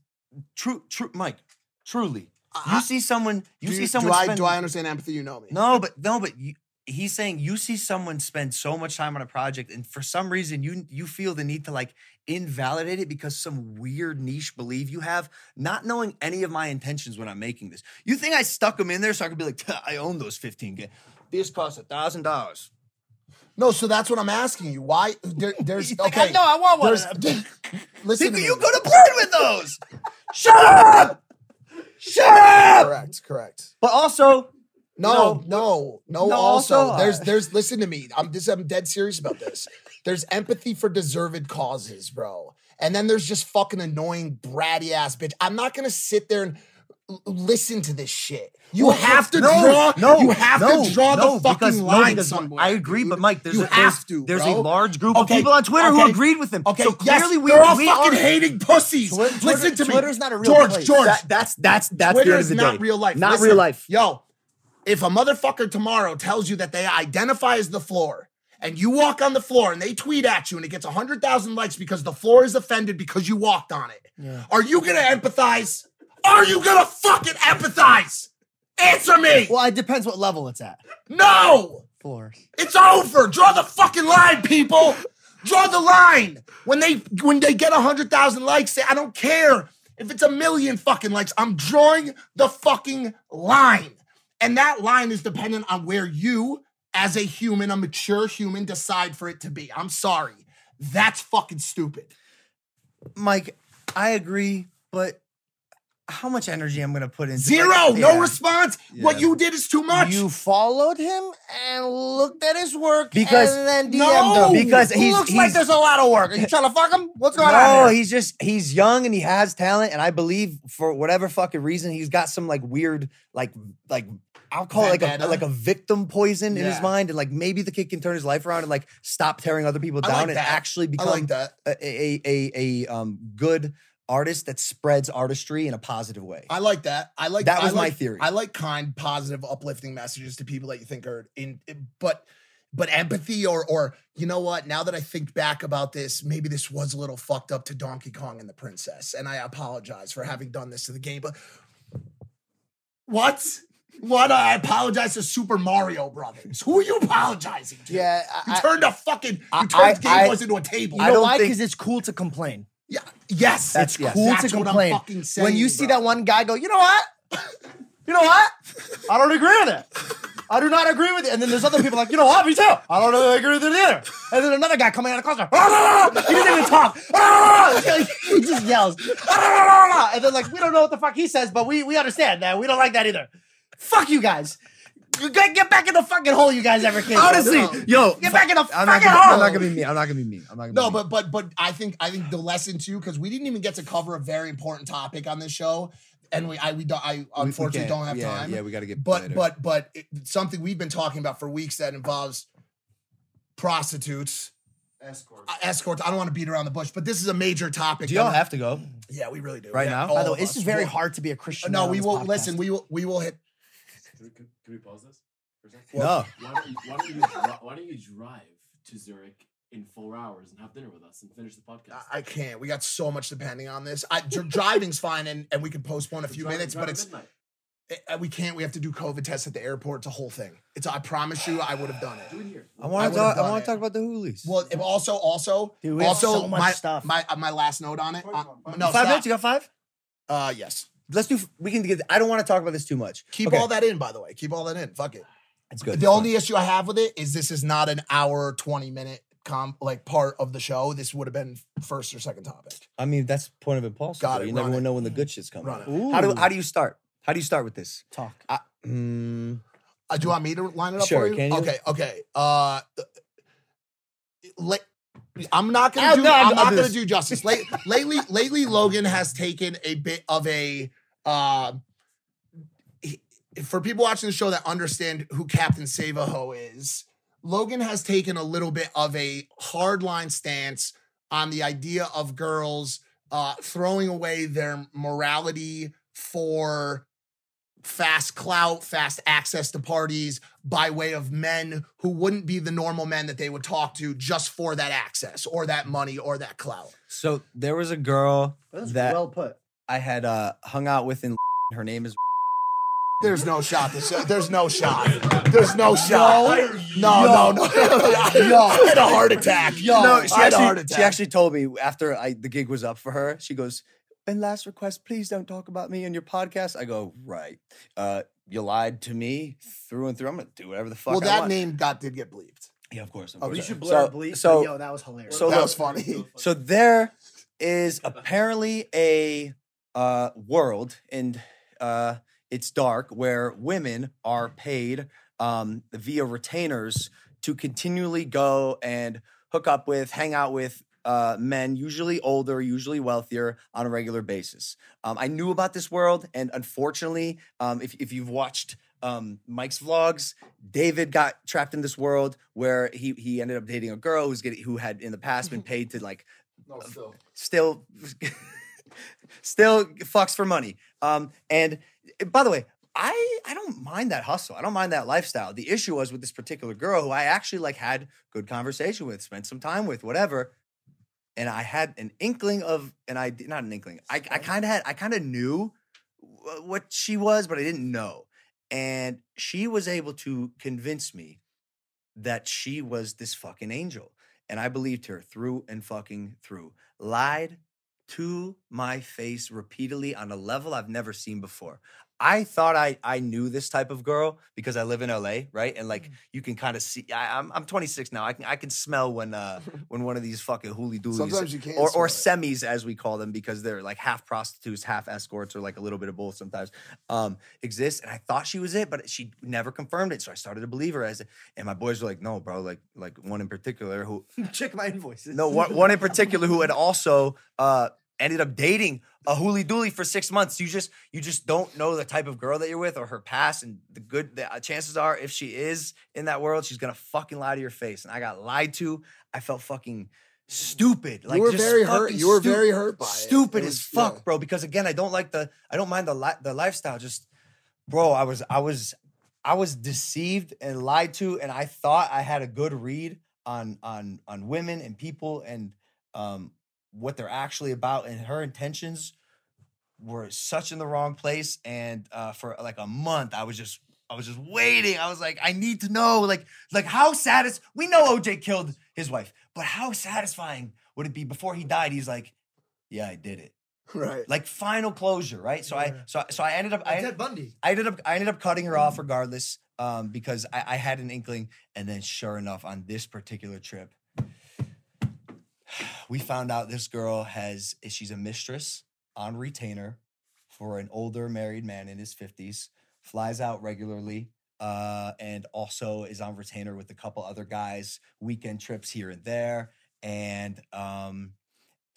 true. True, Mike. Truly, you see someone. You do see you, someone. Do I spend- do I understand empathy? You know me. No, but no, but you, he's saying you see someone spend so much time on a project, and for some reason you you feel the need to like invalidate it because some weird niche belief you have, not knowing any of my intentions when I'm making this. You think I stuck them in there so I could be like, I own those 15 games. This costs a thousand dollars. No, so that's what I'm asking you. Why there, *laughs* there's okay? Know I want one. *laughs* Listen, to you go to burn with those. Shut up! Shut up! Correct, correct. But also, No, no, no. no, Also, also, there's there's listen to me. I'm this. I'm dead serious about this. There's empathy for deserved causes, bro. And then there's just fucking annoying bratty ass bitch. I'm not gonna sit there and listen to this shit. You Well, have to no, draw. No, you have no, to draw no, the fucking line somewhere. I agree, but Mike, there's you a, have there's, to. There's bro. a large group of people on Twitter who agreed with him. Okay, so yes, clearly we they're all we fucking are, hating pussies. Twitter- Listen to me. Twitter's not a real George, place. George, That- that's that's that's Twitter is not day. real life. Not Listen, real life. Yo, if a motherfucker tomorrow tells you that they identify as the floor and you walk on the floor and they tweet at you and it gets 100,000 likes because the floor is offended because you walked on it, are you going to empathize? Are you going to fucking empathize? Answer me. Well, it depends what level it's at. No. Floors. It's over. Draw the fucking line, people. Draw the line. When they when they get hundred thousand likes, say I don't care if it's a million fucking likes. I'm drawing the fucking line, and that line is dependent on where you, as a human, a mature human, decide for it to be. I'm sorry, that's fucking stupid. Mike, I agree, but how much energy I'm gonna put in? Zero, like, no yeah. response. What you did is too much. You followed him and looked at his work Because- and then DM'd No, him. because he's- looks like there's a lot of work. Are you trying to fuck him? What's going no, on? here? he's just he's young and he has talent, and I believe for whatever fucking reason he's got some like weird like like I'll call it like a like a victim poison in his mind, and like maybe the kid can turn his life around and like stop tearing other people I down like and that. actually I become like that. a, a a a um good artist that spreads artistry in a positive way. I like that. I like That was I my like- theory. I like kind, positive, uplifting messages to people that you think are in, but but empathy or or you know what? Now that I think back about this, maybe this was a little fucked up to Donkey Kong and the Princess, and I apologize for having done this to the game. But what? What? I apologize to Super Mario Brothers. Who are you apologizing to? Yeah, you turned a fucking you turned I- Game I- Boys into a table. You know why? Because it's cool to complain. Yeah. Yes. It's yes. cool That's to what I'm complain. fucking saying, when you see bro. that one guy go, you know what? You know what? I don't agree with it. I do not agree with it. And then there's other people like, you know what? Me too. I don't really agree with it either. And then another guy coming out of the closet. Ah, ah, ah, "Ah, He doesn't even talk. "Ah!" He just yells. "Ah!" And then like, we don't know what the fuck he says, but we we understand that. We don't like that either. Fuck you guys. You Get, get back in the fucking hole you guys ever came. from. Honestly, yo, get back in the I'm fucking gonna, hole. I'm not gonna be mean. I'm not gonna be mean. I'm not gonna No, be mean. but but but I think I think the lesson too, because we didn't even get to cover a very important topic on this show, and we I we don't I We- we unfortunately don't have Yeah, time. Yeah, we gotta get but later. but but it, something we've been talking about for weeks that involves prostitutes, Escorts. uh, escorts. I don't want to beat around the bush, but this is a major topic. do y'all that- have to go? Yeah, we really do. Right Yeah, now? all By the way, this is very hard to be a Christian. No, we will podcast. listen. We will we will hit. Can we, can, can we pause this? For a second? No. Why don't you, why don't you, why don't you drive to Zurich in four hours and have dinner with us and finish the podcast? I can't. We got so much depending on this. I, driving's fine, and, and we can postpone a few Drive- minutes, drive but it's midnight. uh, we can't. We have to do COVID tests at the airport. It's a whole thing. It's. I promise you, I would have done it. Do it here. I want to talk. I want to talk about the Hoolies. Well, if also, also, Dude, we have also, so much my, stuff. My uh, my last note on it. uh, no, five stop. minutes. You got five? Uh, yes. Let's do. We can get. I don't want to talk about this too much. Keep Okay. all that in, by the way. Keep all that in. Fuck it. It's good. The only issue I have with it is this is not an hour twenty minute com like part of the show. This would have been first or second topic. I mean, that's point of impulse. Got it, You never it. know when the good shit's coming. How do How do you start? How do you start with this? Talk. I, mm, Uh, do you want me to line it up Sure, for you? can you? Okay, okay. Uh, la- I'm not gonna I'll- do. I'm I'll not do gonna this. do justice. Late, lately, lately, Logan has taken a bit of a. Uh, he- for people watching the show that understand who Captain Savaho is, Logan has taken a little bit of a hardline stance on the idea of girls uh, throwing away their morality for fast clout, fast access to parties by way of men who wouldn't be the normal men that they would talk to just for that access or that money or that clout. so there was a girl That's that well put. I had uh, hung out with in. Her name is. *laughs* There's no shot. This, there's no shot. There's no shot. No, no, no. *laughs* I had a heart attack. Yo, no, she I had a heart actually, attack. she actually told me after I the gig was up for her. She goes, "And last request, please don't talk about me in your podcast." I go, "Right, uh, you lied to me through and through. I'm gonna do whatever the fuck." well, I that want." name got did get bleeped. yeah, of course. Of Oh, course. you should So- bleep. So, yo, that was hilarious. so that look, was funny. so there is apparently a uh, world, and uh, it's dark, where women are paid um, via retainers to continually go and hook up with, hang out with uh, men, usually older, usually wealthier, on a regular basis. Um, I knew about this world, and unfortunately, um, if, if you've watched um, Mike's vlogs, David got trapped in this world where he he ended up dating a girl who's getting who had in the past been *laughs* paid to like No, still. still still fucks for money. Um, and by the way, I I don't mind that hustle. I don't mind that lifestyle. The issue was with this particular girl who I actually like had good conversation with, spent some time with, whatever. And I had an inkling of, and I not an inkling. I I kind of had, I kind of knew what she was, but I didn't know. And she was able to convince me that she was this fucking angel. and I believed her through and fucking through. Lied to my face repeatedly on a level I've never seen before. I thought I I knew this type of girl because I live in LA, right? And like you can kind of see. I, I'm I'm 26 now. I can I can smell when uh *laughs* when one of these fucking hooly doolies Sometimes you can't or or smell semis as we call them because they're like half prostitutes, half escorts, or like a little bit of both sometimes um exists. And I thought she was it, but she never confirmed it. So I started to believe her as. It and my boys were like, no, bro, like like one in particular who *laughs* Check my invoices. no, one, one in particular who had also uh, ended up dating a hooly dooly for six months. You just you just don't know the type of girl that you're with or her past, and the good the uh, chances are if she is in that world, she's gonna fucking lie to your face. And I got lied to. I felt fucking stupid. Like you were very hurt- you were very hurt by it. Stupid It as fuck, yeah. bro. Because again, I don't like the I don't mind the li- the lifestyle. Just bro, I was I was I was deceived and lied to, and I thought I had a good read on on on women and people and um what they're actually about, and her intentions were such in the wrong place. And uh, for like a month, I was just I was just waiting. I was like, I need to know, like like how satis. We know OJ killed his wife, but how satisfying would it be before he died? He's like, yeah, I did it. Right. Like final closure, right? So I so I- so I ended up I Like ended, Ted Bundy. I ended up I ended up cutting her off regardless, um, because I, I had an inkling, and then sure enough, on this particular trip, we found out this girl has she's a mistress on retainer for an older married man in his fifties, flies out regularly, uh, and also is on retainer with a couple other guys, weekend trips here and there, and um,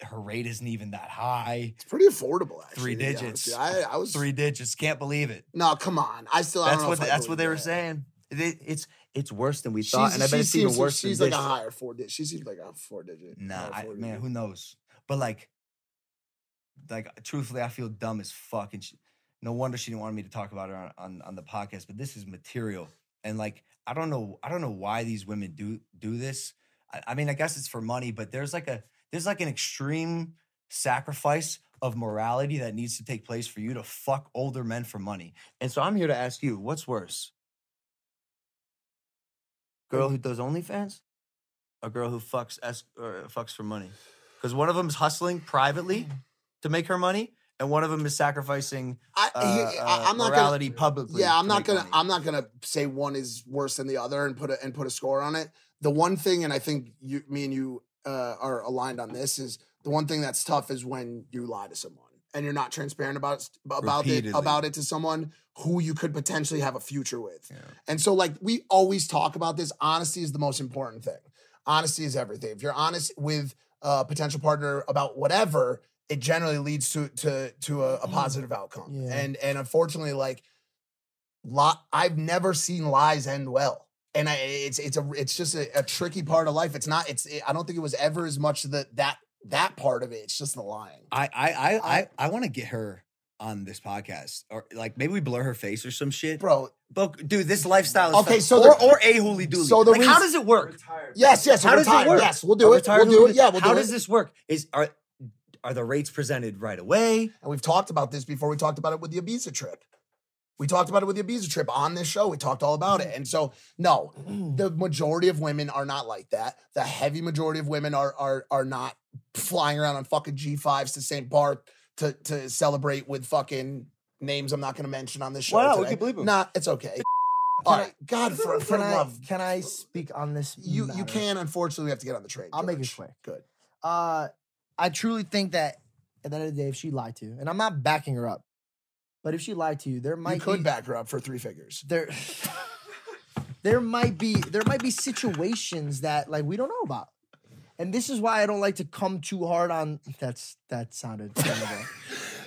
her rate isn't even that high. It's pretty affordable, actually. Three to be honest digits. you. I, I was three digits. Can't believe it. No, come on. I still. That's don't know what that's what they were saying. It- it's it's worse than we thought, and I bet it's even worse. She's like a higher four digit. She seems like a four digit. Nah, higher I, four man, who knows? But like, like truthfully, I feel dumb as fuck, and she, no wonder she didn't want me to talk about her on, on on the podcast. But this is material, and like, I don't know, I don't know why these women do do this. I, I mean, I guess it's for money, but there's like a there's like an extreme sacrifice of morality that needs to take place for you to fuck older men for money. And so I'm here to ask you, what's worse? Girl who does OnlyFans, a girl who fucks es- or fucks for money, because one of them is hustling privately to make her money, and one of them is sacrificing I, uh, uh, I, am not morality gonna, publicly. Yeah, I'm not gonna. money. I'm not gonna say one is worse than the other and put a and put a score on it. The one thing, and I think you, me and you uh, are aligned on this, is the one thing that's tough is when you lie to someone and you're not transparent about it, about it about it to someone who you could potentially have a future with. And so, like we always talk about this, honesty is the most important thing. Honesty is everything. If you're honest with a potential partner about whatever, it generally leads to to to a, a mm. positive outcome. Yeah. And and unfortunately, like li- I've never seen lies end well. And I, it's it's a it's just a, a tricky part of life. It's not. It's I don't think it was ever as much the that that part of it. It's just the lying. I I I I, I want to get her on this podcast, or like maybe we blur her face or some shit, bro. But dude, this lifestyle is Okay, fake. so or the- or a holy dooley. so the like, how does it work? Yes, yes. How does it work? Yes, we'll A do it. We'll do it. Yeah, we'll How do does it. this work? Is are are the rates presented right away? And we've talked about this before. We talked about it with the Ibiza trip. We talked about it with the Ibiza trip on this show. We talked all about it. Mm-hmm. And so, no, mm-hmm. the majority of women are not like that. The heavy majority of women are are are not flying around on fucking G5s to St. Bart to to celebrate with fucking names I'm not going to mention on this show. Why not? We today. can bleep 'em. Nah, it's okay. *laughs* All right, God for, for can I, love. Can I speak on this? You you can. Unfortunately, we have to get on the train. I'll make it quick. Good. Uh, I truly think that at the end of the day, if she lied to you, and I'm not backing her up, but if she lied to you, there might You could be, back her up for three figures. there. *laughs* there might be there might be situations that like we don't know about, and this is why I don't like to come too hard on. That's that sounded *laughs* terrible.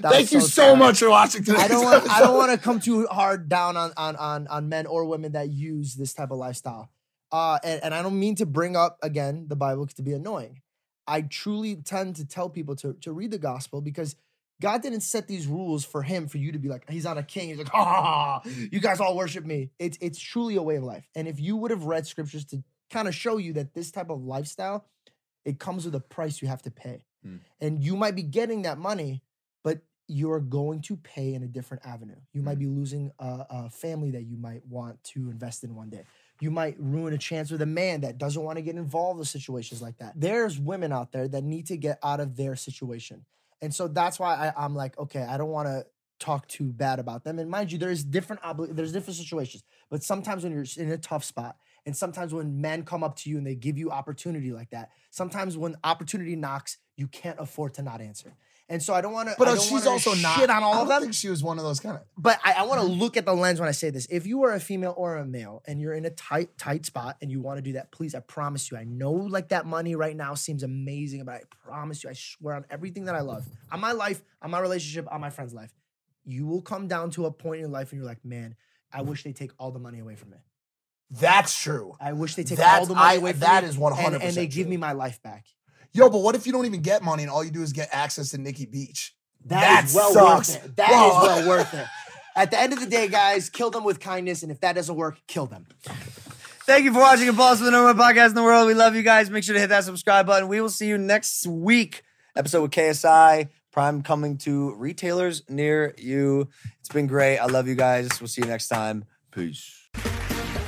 That Thank you so terrible. much for watching today's I don't want. I don't want to come too hard down on on on on men or women that use this type of lifestyle. Uh, and, and I don't mean to bring up again the Bible to be annoying. I truly tend to tell people to to read the gospel because God didn't set these rules for him for you to be like he's on a king. He's like, ha ha, you guys all worship me. It's it's truly a way of life. And if you would have read scriptures to kind of show you that this type of lifestyle, it comes with a price you have to pay. Hmm. And you might be getting that money, but you're going to pay in a different avenue. You might be losing a, a family that you might want to invest in one day. You might ruin a chance with a man that doesn't want to get involved with situations like that. There's women out there that need to get out of their situation. And so that's why I, I'm like, okay, I don't want to talk too bad about them. And mind you, there's different obli- there's different situations. But sometimes when you're in a tough spot, and sometimes when men come up to you and they give you opportunity like that, sometimes when opportunity knocks, you can't afford to not answer. And so I don't want to. But I she's also not. shit on all I of don't them. think she was one of those kind of. But I, I want to mm-hmm. look at the lens when I say this. If you are a female or a male and you're in a tight, tight spot and you want to do that, please, I promise you, I know like that money right now seems amazing, but I promise you, I swear on everything that I love, on my life, on my relationship, on my friend's life, you will come down to a point in your life and you're like, man, I wish they take all the money away from me. That's true. I wish they take That's- all the money I- away from that me. is and- 100% And, they give true. me my life back. Yo, but what if you don't even get money and all you do is get access to Nikki Beach? That is well sucks. worth it. That is Whoa. well worth it. At the end of the day, guys, kill them with kindness, and if that doesn't work, kill them. Thank you for watching Impaulsive the number one podcast in the world. We love you guys. Make sure to hit that subscribe button. We will see you next week. Episode with KSI. Prime coming to retailers near you. It's been great. I love you guys. We'll see you next time. Peace.